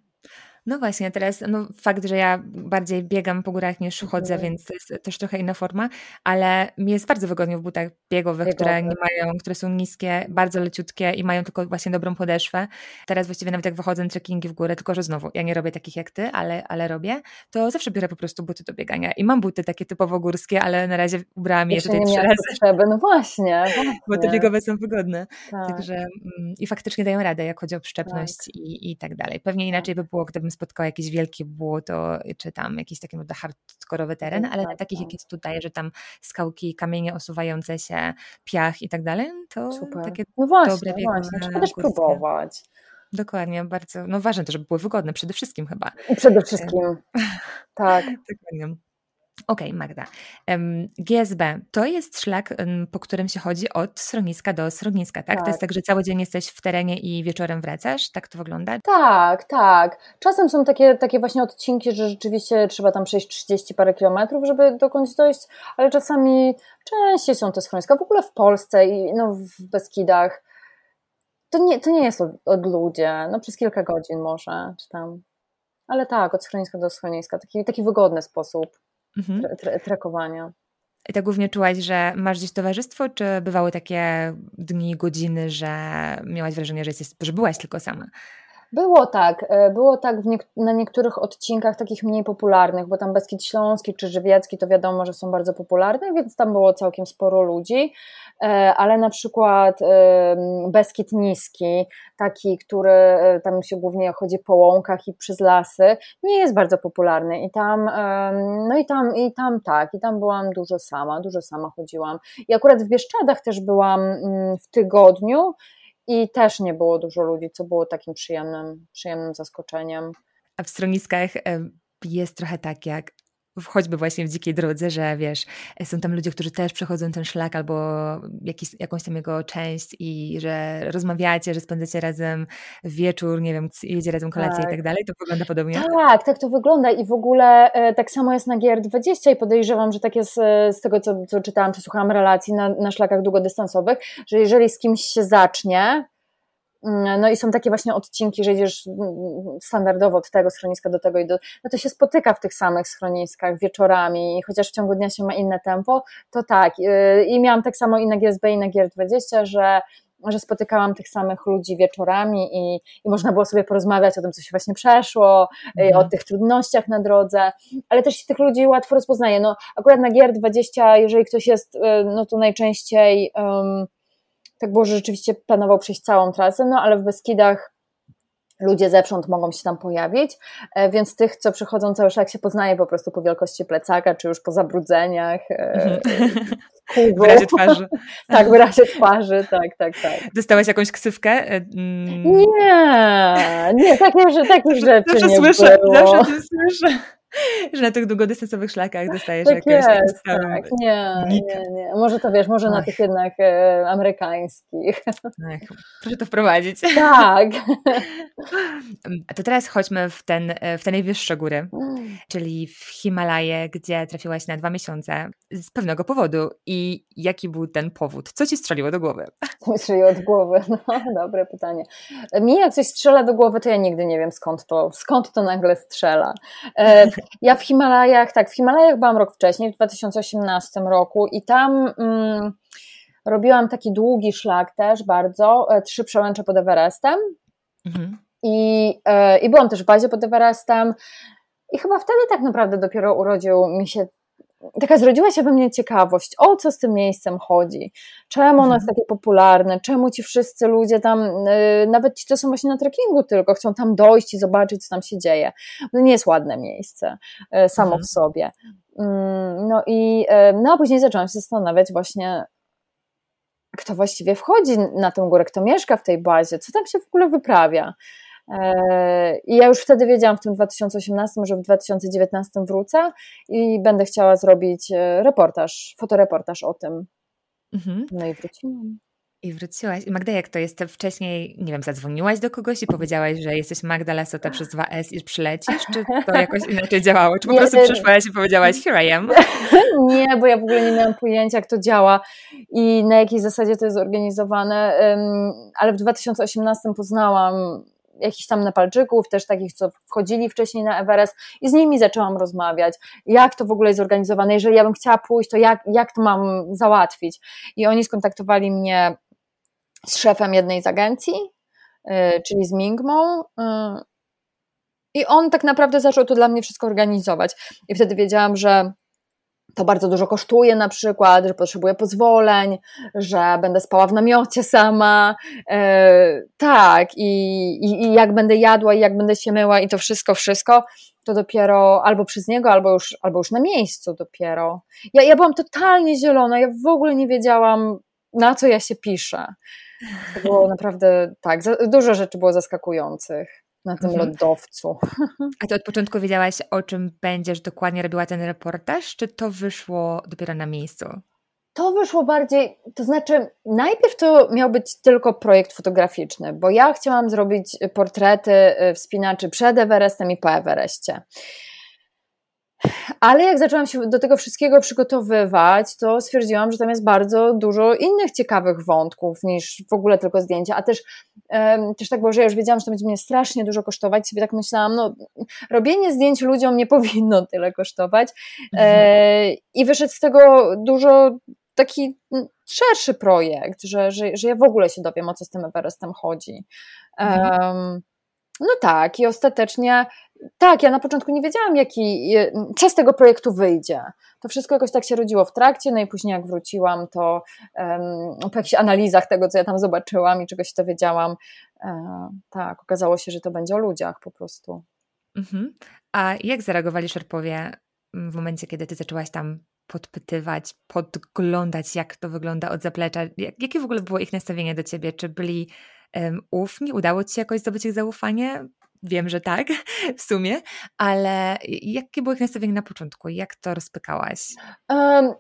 No właśnie, teraz no, fakt, że ja bardziej biegam po górach niż chodzę, mhm. więc to jest też trochę inna forma, ale mi jest bardzo wygodnie w butach biegowych, Biegowe. które nie mają, które są niskie, bardzo leciutkie i mają tylko właśnie dobrą podeszwę. Teraz właściwie nawet jak wychodzę na trekkingi w górę, tylko że znowu, ja nie robię takich jak ty, ale, ale robię, to zawsze biorę po prostu buty do biegania i mam buty takie typowo górskie, ale na razie ubrałam je tutaj trzy razy. Potrzeby. No właśnie, właśnie. Bo te biegowe są wygodne. Tak. Także mm, i faktycznie dają radę, jak chodzi o przyczepność tak. i, i tak dalej. Pewnie inaczej by było, gdybym spotkała jakieś wielkie błoto, czy tam jakiś taki no, hardkorowy teren, ale na takich jak jest tutaj, że tam skałki, kamienie osuwające się, piach i tak dalej, to Super. takie no właśnie, dobre biegi. Właśnie, trzeba też próbować. Dokładnie, bardzo, no ważne to, żeby były wygodne przede wszystkim chyba. Przede wszystkim, tak. Dokładnie. Okej, okay, Magda. GSB to jest szlak, po którym się chodzi od schroniska do schroniska, tak? tak? To jest tak. tak, że cały dzień jesteś w terenie i wieczorem wracasz? Tak to wygląda? Tak, tak. Czasem są takie, takie właśnie odcinki, że rzeczywiście trzeba tam przejść 30 parę kilometrów, żeby dokądś dojść, ale czasami częściej są te schroniska. W ogóle w Polsce i no, w Beskidach to nie, to nie jest od, od ludzie, no przez kilka godzin może, czy tam. Ale tak, od schroniska do schroniska, taki, taki wygodny sposób mhm. tre, trekowania. I tak głównie czułaś, że masz gdzieś towarzystwo, czy bywały takie dni, godziny, że miałaś wrażenie, że, jesteś, że byłaś tylko sama? Było tak, e, było tak na niektórych odcinkach takich mniej popularnych, bo tam Beskid Śląski czy Żywiecki to wiadomo, że są bardzo popularne, więc tam było całkiem sporo ludzi, e, ale na przykład Beskid Niski, taki, który e, tam się głównie chodzi po łąkach i przez lasy, nie jest bardzo popularny. I tam, no i tam, i tam tak, i tam byłam dużo sama, dużo sama chodziłam. I akurat w Bieszczadach też byłam mm, w tygodniu i też nie było dużo ludzi, co było takim przyjemnym, przyjemnym zaskoczeniem. A w stroniskach jest trochę tak jak choćby właśnie w dzikiej drodze, że wiesz, są tam ludzie, którzy też przechodzą ten szlak albo jakiś, jakąś tam jego część i że rozmawiacie, że spędzacie razem wieczór, nie wiem, jedzie razem kolację tak. i tak dalej, to wygląda podobnie? Tak, tak to wygląda i w ogóle e, tak samo jest na GR20 i podejrzewam, że tak jest e, z tego, co, co czytałam, czy słuchałam relacji na, na szlakach długodystansowych, że jeżeli z kimś się zacznie, no i są takie właśnie odcinki, że idziesz mm, standardowo od tego schroniska do tego i do, no to się spotyka w tych samych schroniskach wieczorami, chociaż w ciągu dnia się ma inne tempo, to tak. Y, I miałam tak samo i na GSB i na GR20, że że spotykałam tych samych ludzi wieczorami i, i można było sobie porozmawiać o tym, co się właśnie przeszło, y, mhm. o tych trudnościach na drodze, ale też się tych ludzi łatwo rozpoznaje. No, akurat na GR20, jeżeli ktoś jest, y, no to najczęściej um, tak było, że rzeczywiście planował przejść całą trasę, no ale w Beskidach ludzie zewsząd mogą się tam pojawić, e, więc tych, co przychodzą cały szlak się poznaje po prostu po wielkości plecaka, czy już po zabrudzeniach, e, w razie twarzy. tak, w razie twarzy, tak, tak, tak. Dostałaś jakąś ksywkę? E, mm. Nie, nie, takich, takich rzeczy zawsze nie słyszę, było. Zawsze to słyszę że na tych długodystansowych szlakach dostajesz tak jakieś jest, tak. Nie, nie, nie. Może to wiesz, może Ach. na tych jednak e, amerykańskich. Ach, proszę to wprowadzić. Tak. To teraz chodźmy w, ten, e, w te najwyższe góry, mm. Czyli w Himalaje, gdzie trafiłaś na dwa miesiące z pewnego powodu. I jaki był ten powód? Co ci strzeliło do głowy? Co mi strzeliło do głowy? No, dobre pytanie. Mi jak coś strzela do głowy, to ja nigdy nie wiem skąd to, skąd to nagle strzela. E, ja w Himalajach, tak, w Himalajach byłam rok wcześniej, w 2018 roku i tam mm, robiłam taki długi szlak też bardzo, e, trzy przełęcze pod Everestem mhm. I, e, i byłam też w bazie pod Everestem i chyba wtedy tak naprawdę dopiero urodził mi się taka zrodziła się we mnie ciekawość, o co z tym miejscem chodzi, czemu ono jest mhm. takie popularne, czemu ci wszyscy ludzie tam, yy, nawet ci, co są właśnie na trekkingu tylko, chcą tam dojść i zobaczyć, co tam się dzieje. To nie jest ładne miejsce yy, samo mhm. w sobie. Yy, no i y, no, a później zaczęłam się zastanawiać właśnie, kto właściwie wchodzi na tę górę, kto mieszka w tej bazie, co tam się w ogóle wyprawia. I ja już wtedy wiedziałam w tym 2018, że w 2019 wrócę i będę chciała zrobić e, reportaż, fotoreportaż o tym. Mhm. No i wróciłam. I wróciłaś. Magda, jak to jest? Wcześniej, nie wiem, zadzwoniłaś do kogoś i powiedziałaś, że jesteś Magda Lesota przez 2S i przylecisz? Czy to jakoś inaczej działało? Czy po nie, prostu przyszłaś i powiedziałaś, here I am? Nie, bo ja w ogóle nie miałam pojęcia, jak to działa i na jakiej zasadzie to jest zorganizowane, ale w 2018 poznałam jakichś tam Nepalczyków, też takich, co wchodzili wcześniej na Everest i z nimi zaczęłam rozmawiać, jak to w ogóle jest zorganizowane, jeżeli ja bym chciała pójść, to jak, jak to mam załatwić. I oni skontaktowali mnie z szefem jednej z agencji, yy, czyli z Mingmą, yy, i on tak naprawdę zaczął to dla mnie wszystko organizować. I wtedy wiedziałam, że to bardzo dużo kosztuje na przykład, że potrzebuję pozwoleń, że będę spała w namiocie sama, e, tak, i, i, i, jak będę jadła, i jak będę się myła, i to wszystko, wszystko, to dopiero albo przez niego, albo już, albo już na miejscu dopiero. Ja, ja byłam totalnie zielona, ja w ogóle nie wiedziałam, na co ja się piszę. To było naprawdę, tak, dużo rzeczy było zaskakujących na tym mhm. lodowcu. A ty od początku wiedziałaś, o czym będziesz dokładnie robiła ten reportaż, czy to wyszło dopiero na miejscu? To wyszło bardziej, to znaczy najpierw to miał być tylko projekt fotograficzny, bo ja chciałam zrobić portrety y, wspinaczy przed Everestem i po Everestie. Ale jak zaczęłam się do tego wszystkiego przygotowywać, to stwierdziłam, że tam jest bardzo dużo innych ciekawych wątków niż w ogóle tylko zdjęcia. A też, um, też tak było, że ja już wiedziałam, że to będzie mnie strasznie dużo kosztować. Sobie tak myślałam, no, robienie zdjęć ludziom nie powinno tyle kosztować. Mhm. E, I wyszedł z tego dużo taki szerszy projekt, że, że, że ja w ogóle się dowiem, o co z tym Everestem chodzi. Um, no tak, i ostatecznie tak, ja na początku nie wiedziałam, jaki, co z tego projektu wyjdzie. To wszystko jakoś tak się rodziło w trakcie, no i później jak wróciłam, to um, po jakichś analizach tego, co ja tam zobaczyłam i czegoś dowiedziałam, e, tak, okazało się, że to będzie o ludziach po prostu. Mhm. A jak zareagowali Szerpowie w momencie, kiedy ty zaczęłaś tam podpytywać, podglądać, jak to wygląda od zaplecza? Jak, jakie w ogóle było ich nastawienie do ciebie? Czy byli ufni? Udało ci się jakoś zdobyć ich zaufanie? Wiem, że tak, w sumie, ale jakie było ich nastawienie na początku? Jak to rozpykałaś? Um,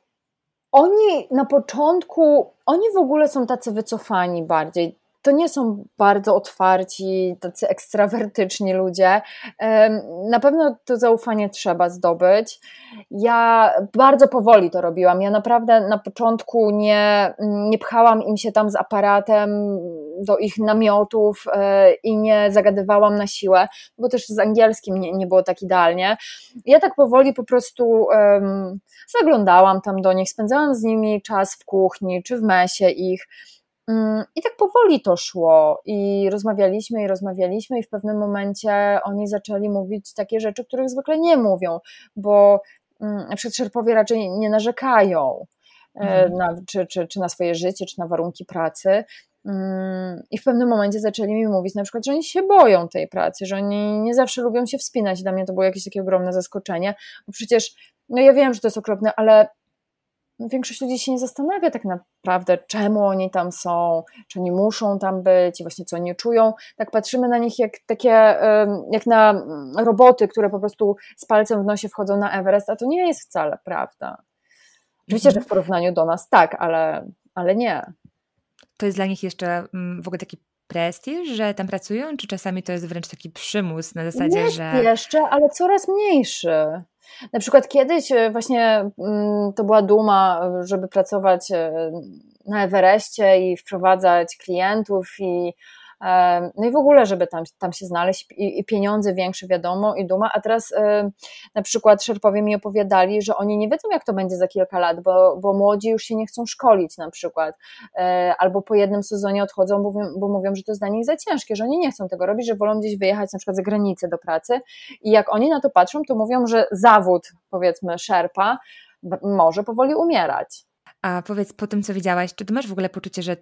oni na początku, oni w ogóle są tacy wycofani bardziej to nie są bardzo otwarci, tacy ekstrawertyczni ludzie. Na pewno to zaufanie trzeba zdobyć. Ja bardzo powoli to robiłam. Ja naprawdę na początku nie, nie pchałam im się tam z aparatem do ich namiotów e, i nie zagadywałam na siłę, bo też z angielskim nie, nie było tak idealnie. Ja tak powoli po prostu um, zaglądałam tam do nich, spędzałam z nimi czas w kuchni czy w mesie ich. Mm, I tak powoli to szło i rozmawialiśmy i rozmawialiśmy i w pewnym momencie oni zaczęli mówić takie rzeczy, których zwykle nie mówią, bo mm, na przykład Szerpowie raczej nie narzekają e, mhm. na, czy, czy, czy na swoje życie, czy na warunki pracy, Mm, I w pewnym momencie zaczęli mi mówić na przykład, że oni się boją tej pracy, że oni nie zawsze lubią się wspinać. Dla mnie to było jakieś takie ogromne zaskoczenie, bo przecież, no ja wiem, że to jest okropne, ale większość ludzi się nie zastanawia tak naprawdę, czemu oni tam są, czy oni muszą tam być i właśnie co oni czują. Tak patrzymy na nich jak takie, jak na mm, roboty, które po prostu z palcem w nosie wchodzą na Everest, a to nie jest wcale prawda. Oczywiście, że w porównaniu do nas tak, ale, ale nie. To jest dla nich jeszcze mm, w ogóle taki prestiż, że tam pracują, czy czasami to jest wręcz taki przymus na zasadzie, jest że... jeszcze, ale coraz mniejszy. Na przykład kiedyś e, właśnie mm, to była duma, żeby pracować e, na Everestie i wprowadzać klientów i no i w ogóle, żeby tam, tam się znaleźć i, i pieniądze większe, wiadomo, i duma. A teraz na przykład Szerpowie mi opowiadali, że oni nie wiedzą, jak to będzie za kilka lat, bo, bo młodzi już się nie chcą szkolić na przykład, e, albo po jednym sezonie odchodzą, bo, bo mówią, że to jest dla nich za ciężkie, że oni nie chcą tego robić, że wolą gdzieś wyjechać na przykład za granicę do pracy. I jak oni na to patrzą, to mówią, że zawód, powiedzmy, Szerpa może powoli umierać. A powiedz po tym, co widziałaś, czy ty masz w ogóle poczucie, że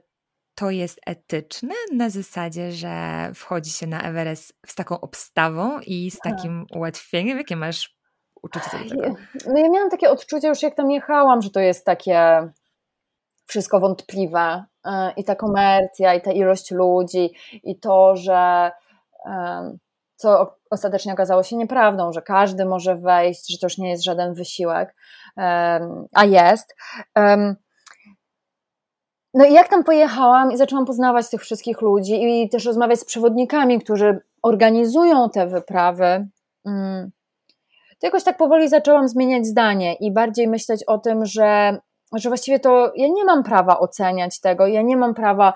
to jest etyczne na zasadzie, że wchodzi się na Everest z taką obstawą i z tak. takim ułatwieniem? Jakie masz uczucie tego? No ja miałam takie odczucie już jak tam jechałam, że to jest takie wszystko wątpliwe e, i ta komercja, i ta ilość ludzi, i to, że co ostatecznie okazało się nieprawdą, że każdy może wejść, że to już nie jest żaden wysiłek, a jest. No i jak tam pojechałam i zaczęłam poznawać tych wszystkich ludzi i też rozmawiać z przewodnikami, którzy organizują te wyprawy, mm, to jakoś tak powoli zaczęłam zmieniać zdanie i bardziej myśleć o tym, że, że właściwie to ja nie mam prawa oceniać tego, ja nie mam prawa,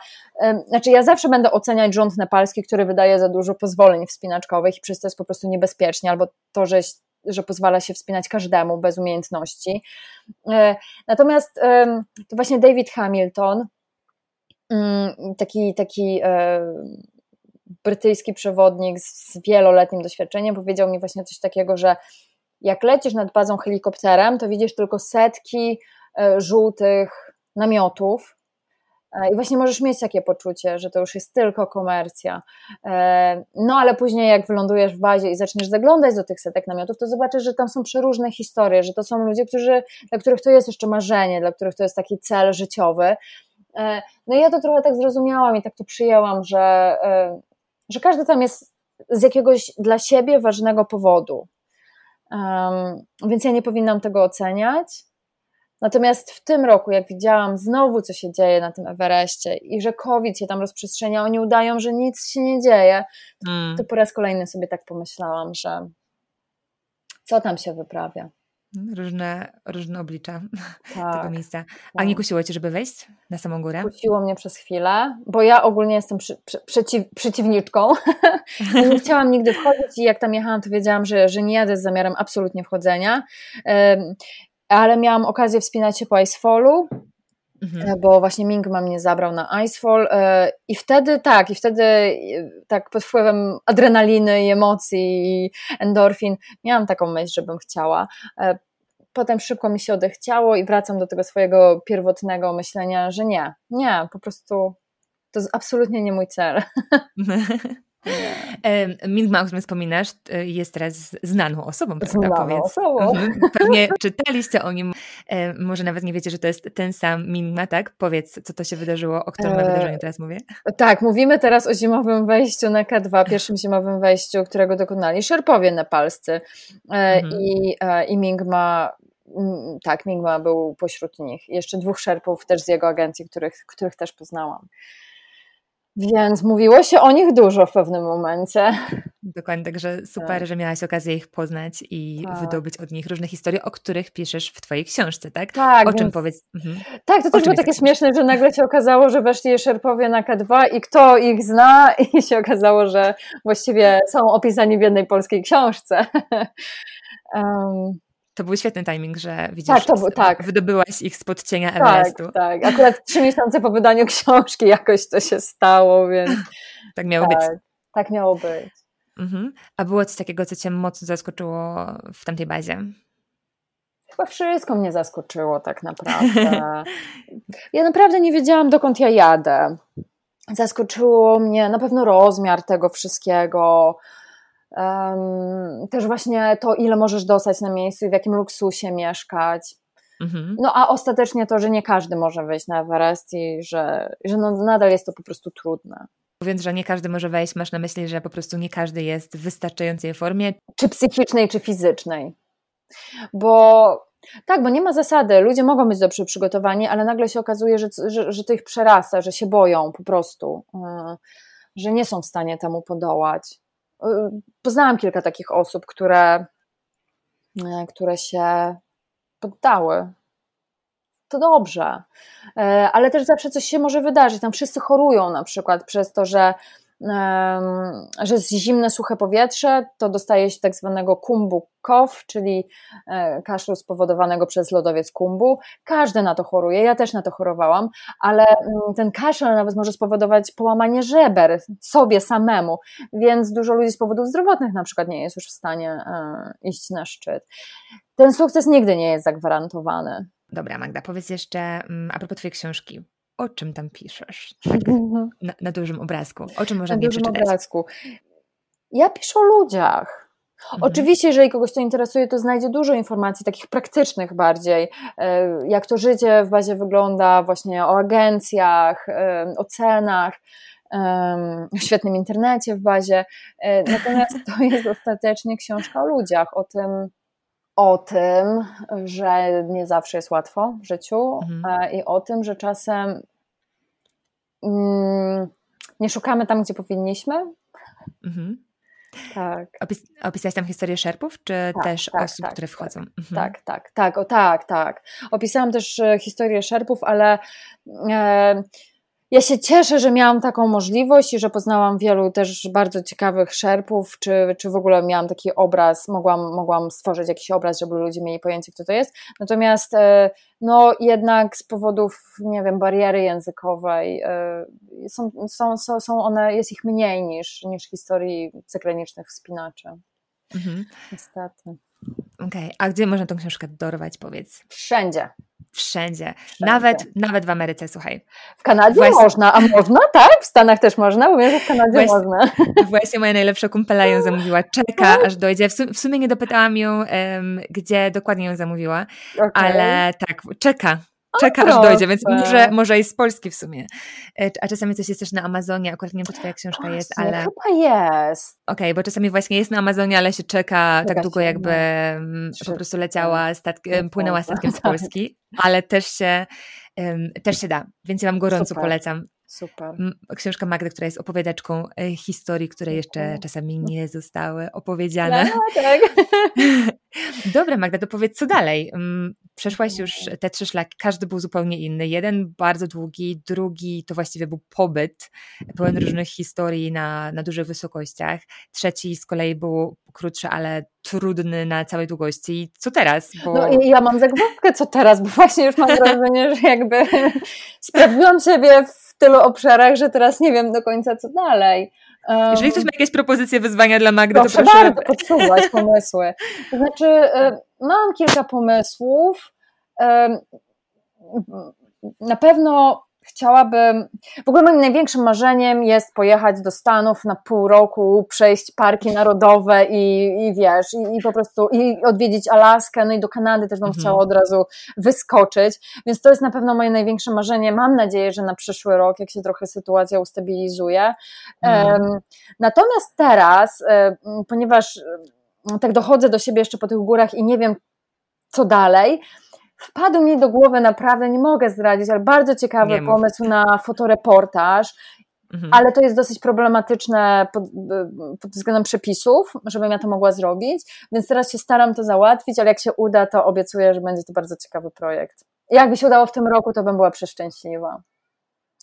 znaczy ja zawsze będę oceniać rząd nepalski, który wydaje za dużo pozwoleń wspinaczkowych i przez to jest po prostu niebezpiecznie, albo to, że że pozwala się wspinać każdemu bez umiejętności. E, natomiast to właśnie David Hamilton, mm, taki, taki e, brytyjski przewodnik z wieloletnim doświadczeniem, powiedział mi właśnie coś takiego, że jak lecisz nad bazą helikopterem, to widzisz tylko setki e, żółtych namiotów, I właśnie możesz mieć takie poczucie, że to już jest tylko komercja. E, no ale później, jak wylądujesz w bazie i zaczniesz zaglądać do tych setek namiotów, to zobaczysz, że tam są przeróżne historie, że to są ludzie, którzy, dla których to jest jeszcze marzenie, dla których to jest taki cel życiowy. E, no i ja to trochę tak zrozumiałam i tak to przyjęłam, że, że każdy tam jest z jakiegoś dla siebie ważnego powodu. Więc ja nie powinnam tego oceniać. Natomiast w tym roku, jak widziałam znowu, co się dzieje na tym Everestie i że COVID się tam rozprzestrzenia, oni udają, że nic się nie dzieje, mm. to po raz kolejny sobie tak pomyślałam, że co tam się wyprawia. Różne, różne oblicza tak, tego miejsca. A tak. nie kusiło Cię, żeby wejść na samą górę? Kusiło mnie przez chwilę, bo ja ogólnie jestem przy, przy, przeciw, przeciwniczką. nie chciałam nigdy wchodzić i jak tam jechałam, to wiedziałam, że, że nie jadę z zamiarem absolutnie wchodzenia ale miałam okazję wspinać się po Icefallu, mhm. E, bo właśnie Mingma mnie zabrał na Icefall e, i wtedy tak, i wtedy e, tak pod wpływem adrenaliny i emocji i endorfin miałam taką myśl, żebym chciała. Potem szybko mi się odechciało i wracam do tego swojego pierwotnego myślenia, że nie, nie, po prostu to jest absolutnie nie mój cel. Ming o którym wspominasz, jest teraz znaną osobą, prawda? Znaną Powiedz. osobą. Mhm. Pewnie czytaliście o nim, może nawet nie wiecie, że to jest ten sam Mingma, tak? Powiedz, co to się wydarzyło, o którym e... wydarzeniu teraz mówię. Tak, mówimy teraz o zimowym wejściu na K2, pierwszym zimowym wejściu, którego dokonali Szerpowie nepalscy. E, mhm. I, e, I Mingma tak, Mingma był pośród nich. Jeszcze dwóch szerpów też z jego agencji, których, których też poznałam. Więc mówiło się o nich dużo w pewnym momencie. Dokładnie, także super, tak. że miałaś okazję ich poznać i tak. wydobyć od nich różne historie, o których piszesz w Twojej książce, tak? Tak. O czym więc... powiedz? Mhm. Tak, to też było takie śmieszne, że nagle się okazało, że weszli szerpowie na K2 i kto ich zna i się okazało, że właściwie są opisani w jednej polskiej książce. um, To był świetny timing, że widzisz, tak, to tak. wydobyłaś ich spod cienia tak, Everestu. Tak, tak. Akurat trzy miesiące po wydaniu książki jakoś to się stało, więc... tak miało tak, być. Tak miało być. Mhm. A było coś takiego, co Cię mocno zaskoczyło w tamtej bazie? Chyba wszystko mnie zaskoczyło tak naprawdę. ja naprawdę nie wiedziałam, dokąd ja jadę. zaskoczyło mnie na pewno rozmiar tego wszystkiego. Um, też właśnie to, ile możesz dostać na miejscu i w jakim luksusie mieszkać. Mhm. No a ostatecznie to, że nie każdy może wejść na Everest i że, że no, nadal jest to po prostu trudne. Mówiąc, że nie każdy może wejść, masz na myśli, że po prostu nie każdy jest w wystarczającej formie? Czy psychicznej, czy fizycznej. Bo tak, bo nie ma zasady. Ludzie mogą być dobrze przygotowani, ale nagle się okazuje, że, że, że to ich przerasta, że się boją po prostu, yy, że nie są w stanie temu podołać. Yy, poznałam kilka takich osób, które, yy, które się poddały. To dobrze, ale też zawsze coś się może wydarzyć. Tam wszyscy chorują na przykład przez to, że że jest zimne, suche powietrze, to dostaje się tak zwanego kumbu kow, czyli e, kaszlu spowodowanego przez lodowiec kumbu. Każdy na to choruje, ja też na to chorowałam, ale mm, ten kaszel nawet może spowodować połamanie żeber sobie samemu, więc dużo ludzi z powodów zdrowotnych na przykład nie jest już w stanie e, iść na szczyt. Ten sukces nigdy nie jest zagwarantowany. Dobra, Magda, powiedz jeszcze mm, a propos Twojej książki o czym tam piszesz? Tak, na, na, dużym obrazku. O czym można na dużym przeczytać? obrazku. Ja piszę o ludziach. Mhm. Oczywiście, jeżeli kogoś to interesuje, to znajdzie dużo informacji takich praktycznych bardziej, e, jak to życie w bazie wygląda, właśnie o agencjach, e, o cenach, w świetnym internecie w bazie. E, natomiast to jest ostatecznie książka o ludziach, o tym, o tym, że nie zawsze jest łatwo w życiu mhm. i o tym, że czasem mm, nie szukamy tam, gdzie powinniśmy. Mhm. Tak. Opis opisałeś tam historię szerpów, czy tak, też tak, osób, tak, które wchodzą? Tak, mhm. tak, tak, tak, o, tak, tak. Opisałam też e, historię szerpów, ale e, ja się cieszę, że miałam taką możliwość i że poznałam wielu też bardzo ciekawych szerpów, czy, czy w ogóle miałam taki obraz, mogłam, mogłam stworzyć jakiś obraz, żeby ludzie mieli pojęcie, kto to jest. Natomiast e, no jednak z powodów, nie wiem, bariery językowej e, są, są, są, są one, jest ich mniej niż, niż historii zagranicznych wspinaczy. Mhm. Niestety. Okej, okay. a gdzie można tą książkę dorwać, powiedz? Wszędzie. Wszędzie. Wszędzie. Nawet, nawet w Ameryce, słuchaj. W Kanadzie właśnie... można, a można, tak? W Stanach też można, bo wiem, że w Kanadzie właśnie, można. Właśnie moja najlepsza kumpela ją zamówiła. Czeka, aż dojdzie. W, sum, w sumie nie dopytałam ją, um, gdzie dokładnie ją zamówiła, okay. ale tak, czeka czeka aż dojdzie, więc może, może i z Polski w sumie. E, a czasami coś jest też na Amazonie, akurat nie wiem, czy twoja książka jest, ale... Chyba jest. Okej, okay, bo czasami właśnie jest na Amazonie, ale się czeka tak długo, jakby mm, po prostu leciała statkiem, płynęła statkiem z Polski, ale też się, też się da, więc ja wam gorąco Super. polecam. Super. Książka Magdy, która jest opowiadaczką e, historii, które jeszcze czasami nie zostały opowiedziane. No, tak. Dobra, Magda, to powiedz, co dalej? Przeszłaś już te trzy szlaki, każdy był zupełnie inny. Jeden bardzo długi, drugi to właściwie był pobyt, pełen różnych historii na, na dużych wysokościach. Trzeci z kolei był krótszy, ale trudny na całej długości. I co teraz? Bo... No i ja mam zagwozdkę, co teraz, bo właśnie już mam wrażenie, że jakby sprawdziłam siebie w tylu obszarach, że teraz nie wiem do końca, co dalej. Jeżeli ktoś ma jakieś propozycje wyzwania dla Magdy, proszę to proszę. bardzo podsuwać pomysły. To znaczy, mam kilka pomysłów. Na pewno chciałabym. W ogóle moim największym marzeniem jest pojechać do Stanów na pół roku, przejść parki narodowe i, i wiesz, i, i po prostu i odwiedzić Alaskę, no i do Kanady też bym mhm. chciała od razu wyskoczyć. Więc to jest na pewno moje największe marzenie. Mam nadzieję, że na przyszły rok, jak się trochę sytuacja ustabilizuje. Mhm. Um, natomiast teraz, um, ponieważ tak dochodzę do siebie jeszcze po tych górach i nie wiem, co dalej wpadł mi do głowy naprawdę, nie mogę zdradzić, ale bardzo ciekawy nie pomysł mów. na fotoreportaż. Mhm. Ale to jest dosyć problematyczne pod, pod, względem przepisów, żebym ja to mogła zrobić, więc teraz się staram to załatwić, ale jak się uda, to obiecuję, że będzie to bardzo ciekawy projekt. Jakby się udało w tym roku, to bym była przeszczęśliwa.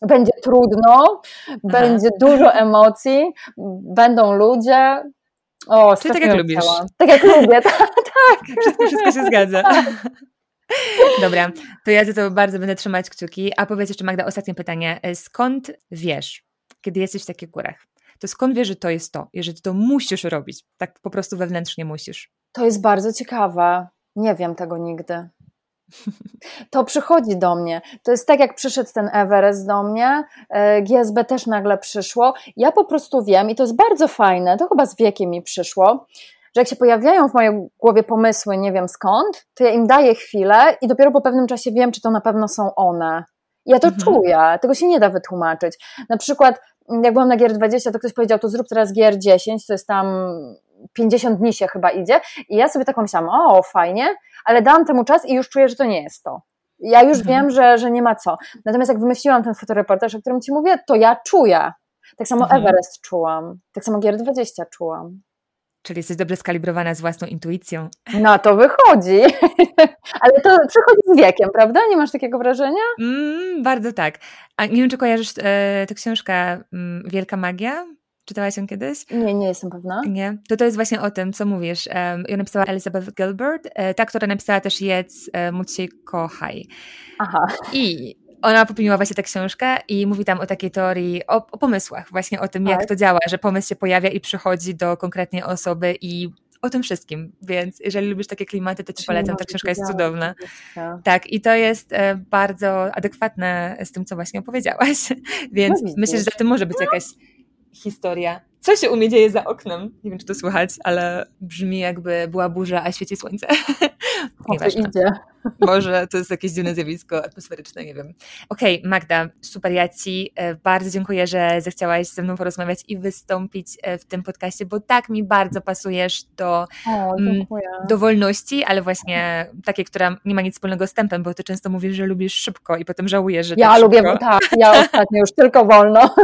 Będzie trudno, Aha. będzie dużo emocji, będą ludzie. O, Czyli tak jak lubisz. Tak jak lubię, tak. tak. Wszystko, wszystko się zgadza. Dobra, to ja za to bardzo będę trzymać kciuki. A powiedz jeszcze Magda, ostatnie pytanie. Skąd wiesz, kiedy jesteś w takich górach? To skąd wiesz, że to jest to i że to musisz robić? Tak po prostu wewnętrznie musisz. To jest bardzo ciekawe. Nie wiem tego nigdy. To przychodzi do mnie. To jest tak, jak przyszedł ten Everest do mnie, e, GSB też nagle przyszło. Ja po prostu wiem, i to jest bardzo fajne, to chyba z wiekiem mi przyszło, że jak się pojawiają w mojej głowie pomysły, nie wiem skąd, to ja im daję chwilę i dopiero po pewnym czasie wiem, czy to na pewno są one. Ja to mhm. czuję, tego się nie da wytłumaczyć. Na przykład, jak byłam na GR20, to ktoś powiedział, to zrób teraz GR10, to jest tam 50 dni się chyba idzie. I ja sobie tak pomyślałam, o fajnie, ale dałam temu czas i już czuję, że to nie jest to. Ja już mhm. wiem, że, że nie ma co. Natomiast jak wymyśliłam ten fotoreportaż, o którym Ci mówię, to ja czuję. Tak samo mhm. Everest czułam, tak samo GR20 czułam. Czyli jesteś dobrze skalibrowana z własną intuicją. Na to wychodzi. Ale to przychodzi z wiekiem, prawda? Nie masz takiego wrażenia? Mm, bardzo tak. A nie wiem, czy kojarzysz e, tę książkę mm, Wielka Magia? Czytałaś ją kiedyś? Nie, nie jestem pewna. Nie? To to jest właśnie o tym, co mówisz. Um, ją napisała Elizabeth Gilbert, e, ta, która napisała też Jedz, e, módl się kochaj. Aha. I ona popełniła właśnie tę książkę i mówi tam o takiej teorii, o, o pomysłach, właśnie o tym, tak. jak to działa, że pomysł się pojawia i przychodzi do konkretnej osoby i o tym wszystkim, więc jeżeli lubisz takie klimaty, to ci polecam, ta książka jest cudowna. Tak, i to jest e, bardzo adekwatne z tym, co właśnie opowiedziałaś, więc no myślę, że za tym może być jakaś historia. Co się u mnie dzieje za oknem? Nie wiem, czy to słychać, ale brzmi jakby była burza, a świeci słońce. Nieważne. idzie. Może to jest jakieś dziwne zjawisko atmosferyczne, nie wiem. Okej, okay, Magda, super, ja Ci e, bardzo dziękuję, że zechciałaś ze mną porozmawiać i wystąpić e, w tym podcaście, bo tak mi bardzo pasujesz do, o, mm, do wolności, ale właśnie takiej, która nie ma nic wspólnego z tempem, bo Ty często mówisz, że lubisz szybko i potem żałujesz, że Ja tak lubię, szybko. tak, ja ostatnio już tylko wolno.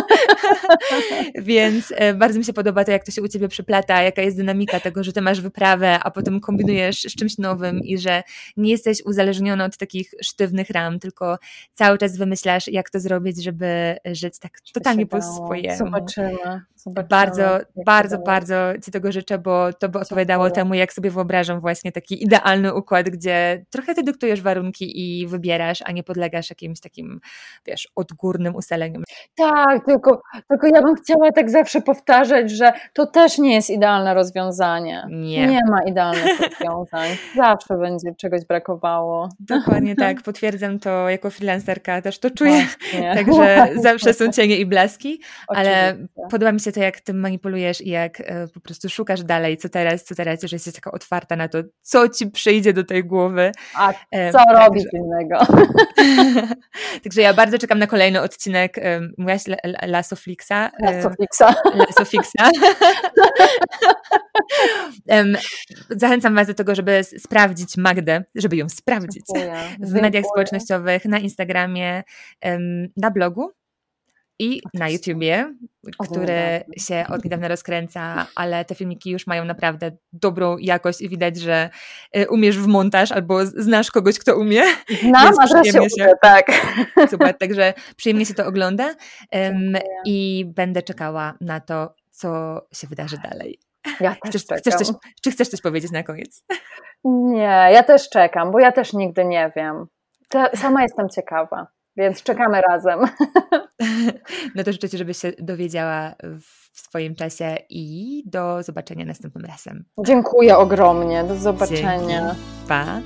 Więc e, bardzo mi się podoba to, jak to się u Ciebie przyplata, jaka jest dynamika tego, że Ty masz wyprawę, a potem kombinujesz z czymś nowym i że nie jesteś uzależniona od takich sztywnych ram, tylko cały czas wymyślasz, jak to zrobić, żeby żyć tak totalnie po swojemu. Zobaczymy. Zobaczymy, bardzo, bardzo, bardzo Ci tego życzę, bo to by odpowiadało temu, jak sobie wyobrażam właśnie taki idealny układ, gdzie trochę Ty dyktujesz warunki i wybierasz, a nie podlegasz jakimś takim, wiesz, odgórnym ustaleniom. Tak, tylko, tylko ja bym chciała tak zawsze powtarzać, że to też nie jest idealne rozwiązanie. Nie. Nie ma idealnych rozwiązań. Zawsze będzie czegoś brakowało. Dokładnie tak, potwierdzam to jako freelancerka, też to czuję. Także zawsze są cienie i blaski, ale podoba mi się to, jak tym manipulujesz i jak e, po prostu szukasz dalej, co teraz, co teraz, że jesteś taka otwarta na to, co ci przyjdzie do tej głowy. A e, co e, robić innego. Także ja bardzo czekam na kolejny odcinek. E, mówiłaś Lasoflixa? Lasoflixa. Lasoflixa. Zachęcam Was do tego, żeby sprawdzić Magdę, żeby ją sprawdzić w mediach społecznościowych, na Instagramie, na blogu i na YouTubie, który się od niedawna rozkręca, ale te filmiki już mają naprawdę dobrą jakość i widać, że y, umiesz w montaż albo znasz kogoś, kto umie. Znam, a teraz się, uczę, tak. Super, także przyjemnie się to ogląda um, i będę czekała na to, co się wydarzy dalej. Ja też chcesz, chcesz coś, czy chcesz coś powiedzieć na koniec? Nie, ja też czekam, bo ja też nigdy nie wiem. sama jestem ciekawa. Więc czekamy razem. No to życzę Ci, żebyś się dowiedziała w swoim czasie i do zobaczenia następnym razem. Dziękuję ogromnie. Do zobaczenia. Dzięki. Pa.